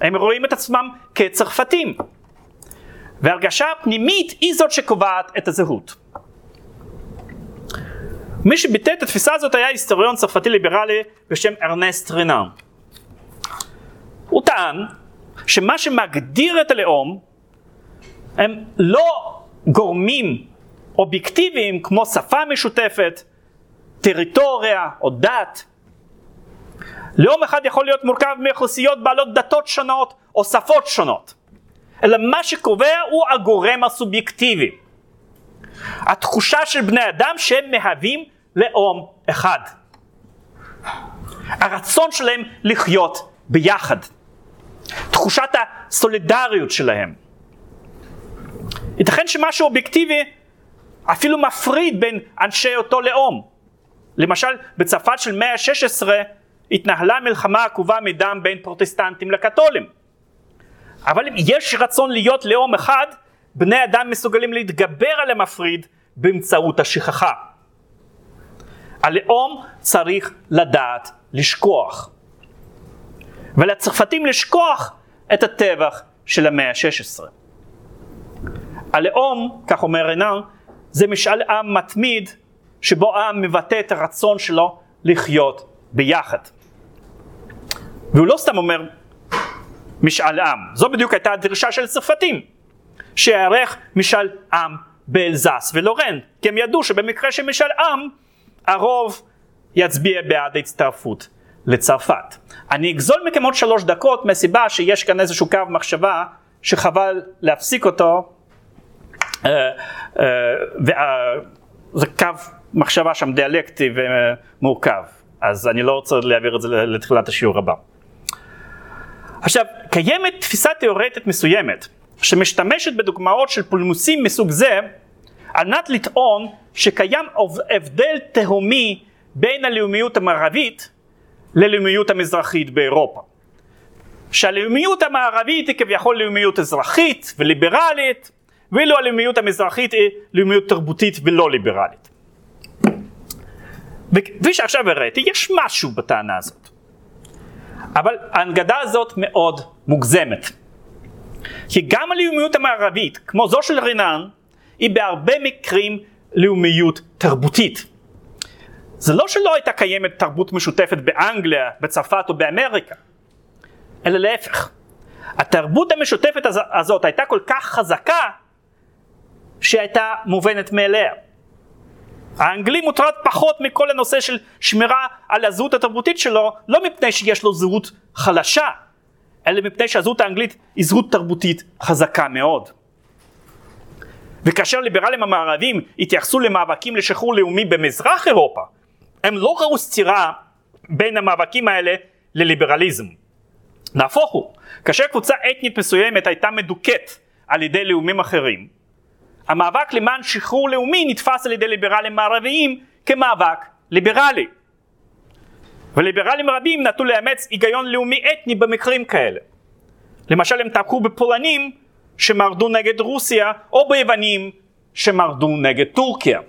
הם רואים את עצמם כצרפתים. והרגשה פנימית היא זאת שקובעת את הזהות. מי שביטא את התפיסה הזאת היה היסטוריון צרפתי ליברלי בשם ארנסט רנאר. הוא טען שמה שמגדיר את הלאום הם לא גורמים אובייקטיביים כמו שפה משותפת, טריטוריה או דת. לאום אחד יכול להיות מורכב מאוכלוסיות בעלות דתות שונות או שפות שונות. אלא מה שקובע הוא הגורם הסובייקטיבי. התחושה של בני אדם שהם מהווים לאום אחד. הרצון שלהם לחיות ביחד. תחושת הסולידריות שלהם. ייתכן שמשהו אובייקטיבי אפילו מפריד בין אנשי אותו לאום. למשל, בצרפת של מאה ה-16 התנהלה מלחמה עקובה מדם בין פרוטסטנטים לקתולים. אבל אם יש רצון להיות לאום אחד, בני אדם מסוגלים להתגבר על המפריד באמצעות השכחה. הלאום צריך לדעת לשכוח. ולצרפתים לשכוח את הטבח של המאה ה-16. הלאום, כך אומר רנן, זה משאל עם מתמיד שבו עם מבטא את הרצון שלו לחיות ביחד. והוא לא סתם אומר משאל עם, זו בדיוק הייתה הדרישה של הצרפתים, שיערך משאל עם באלזס ולורן, כי הם ידעו שבמקרה של משאל עם הרוב יצביע בעד ההצטרפות לצרפת. אני אגזול מכם עוד שלוש דקות מהסיבה שיש כאן איזשהו קו מחשבה שחבל להפסיק אותו וזה אה, אה, קו מחשבה שם דיאלקטי ומורכב אז אני לא רוצה להעביר את זה לתחילת השיעור הבא. עכשיו קיימת תפיסה תיאורטית מסוימת שמשתמשת בדוגמאות של פולמוסים מסוג זה על מנת לטעון שקיים הבדל תהומי בין הלאומיות המערבית ללאומיות המזרחית באירופה. שהלאומיות המערבית היא כביכול לאומיות אזרחית וליברלית, ואילו הלאומיות המזרחית היא לאומיות תרבותית ולא ליברלית. וכפי שעכשיו הראיתי, יש משהו בטענה הזאת. אבל ההנגדה הזאת מאוד מוגזמת. כי גם הלאומיות המערבית, כמו זו של רנן, היא בהרבה מקרים לאומיות תרבותית. זה לא שלא הייתה קיימת תרבות משותפת באנגליה, בצרפת או באמריקה, אלא להפך. התרבות המשותפת הזאת הייתה כל כך חזקה, שהייתה מובנת מאליה. האנגלי מוטרד פחות מכל הנושא של שמירה על הזהות התרבותית שלו, לא מפני שיש לו זהות חלשה, אלא מפני שהזהות האנגלית היא זהות תרבותית חזקה מאוד. וכאשר ליברלים המערבים התייחסו למאבקים לשחרור לאומי במזרח אירופה, הם לא ראו סתירה בין המאבקים האלה לליברליזם. נהפוך הוא, כאשר קבוצה אתנית מסוימת הייתה מדוכאת על ידי לאומים אחרים, המאבק למען שחרור לאומי נתפס על ידי ליברלים מערביים כמאבק ליברלי. וליברלים רבים נטו לאמץ היגיון לאומי אתני במקרים כאלה. למשל הם תקעו בפולנים שמרדו נגד רוסיה או ביוונים שמרדו נגד טורקיה.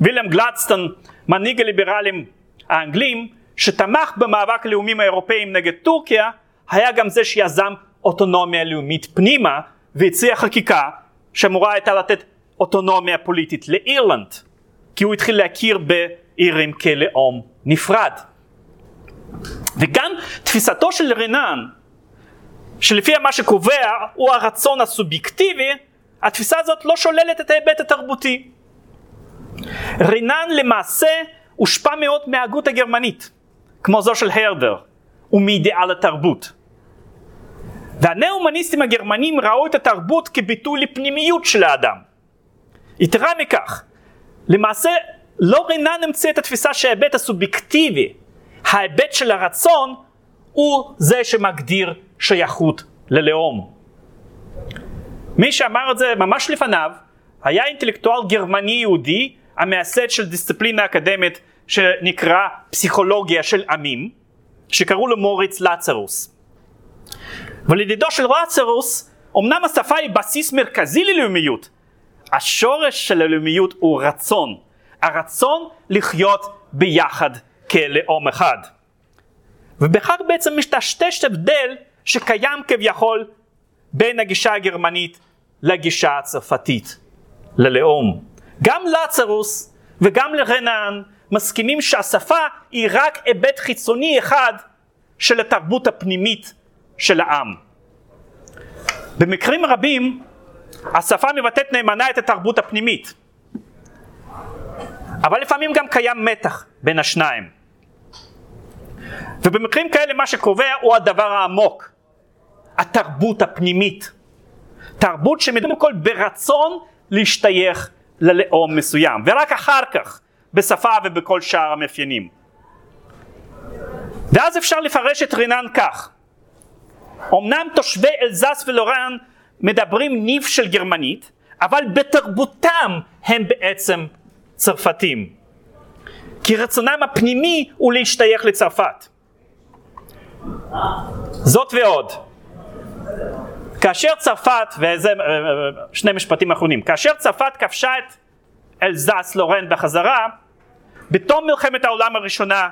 וילם גלדסטון, מנהיג הליברלים האנגלים, שתמך במאבק הלאומים האירופאים נגד טורקיה, היה גם זה שיזם אוטונומיה לאומית פנימה והציע חקיקה שאמורה הייתה לתת אוטונומיה פוליטית לאירלנד, כי הוא התחיל להכיר באירים כלאום נפרד. וגם תפיסתו של רנן, שלפיה מה שקובע הוא הרצון הסובייקטיבי, התפיסה הזאת לא שוללת את ההיבט התרבותי. רנן למעשה הושפע מאוד מההגות הגרמנית, כמו זו של הרדר, ומאידיאל התרבות. והנאו-הומניסטים הגרמנים ראו את התרבות כביטוי לפנימיות של האדם. יתרה מכך, למעשה לא רנן המציא את התפיסה שההיבט הסובייקטיבי, ההיבט של הרצון, הוא זה שמגדיר שייכות ללאום. מי שאמר את זה ממש לפניו היה אינטלקטואל גרמני יהודי המייסד של דיסציפלינה אקדמית שנקרא פסיכולוגיה של עמים, שקראו לו מוריץ לצרוס. ולדידו של רצרוס, אמנם השפה היא בסיס מרכזי ללאומיות, השורש של הלאומיות הוא רצון, הרצון לחיות ביחד כלאום אחד. ובכך בעצם משתשתש הבדל שקיים כביכול בין הגישה הגרמנית לגישה הצרפתית, ללאום. גם לצרוס וגם לרנן מסכימים שהשפה היא רק היבט חיצוני אחד של התרבות הפנימית של העם. במקרים רבים השפה מבטאת נאמנה את התרבות הפנימית, אבל לפעמים גם קיים מתח בין השניים. ובמקרים כאלה מה שקובע הוא הדבר העמוק, התרבות הפנימית. תרבות שמדברים כל ברצון להשתייך ללאום מסוים, ורק אחר כך בשפה ובכל שאר המאפיינים. ואז אפשר לפרש את רנן כך: אמנם תושבי אלזס ולורן מדברים ניב של גרמנית, אבל בתרבותם הם בעצם צרפתים. כי רצונם הפנימי הוא להשתייך לצרפת. זאת ועוד, כאשר צרפת, וזה אה, אה, שני משפטים אחרונים, כאשר צרפת כבשה את אלזס לורן בחזרה, בתום מלחמת העולם הראשונה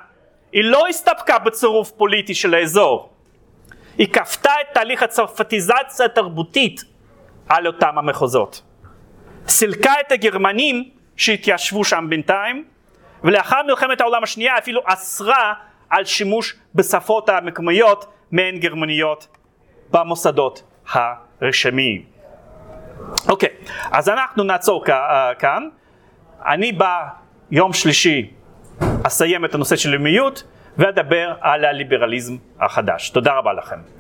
היא לא הסתפקה בצירוף פוליטי של האזור, היא כפתה את תהליך הצרפתיזציה התרבותית על אותם המחוזות. סילקה את הגרמנים שהתיישבו שם בינתיים, ולאחר מלחמת העולם השנייה אפילו אסרה על שימוש בשפות המקומיות מעין גרמניות במוסדות הרשמיים. אוקיי, אז אנחנו נעצור כאן. אני ביום שלישי אסיים את הנושא של לאומיות ואדבר על הליברליזם החדש. תודה רבה לכם.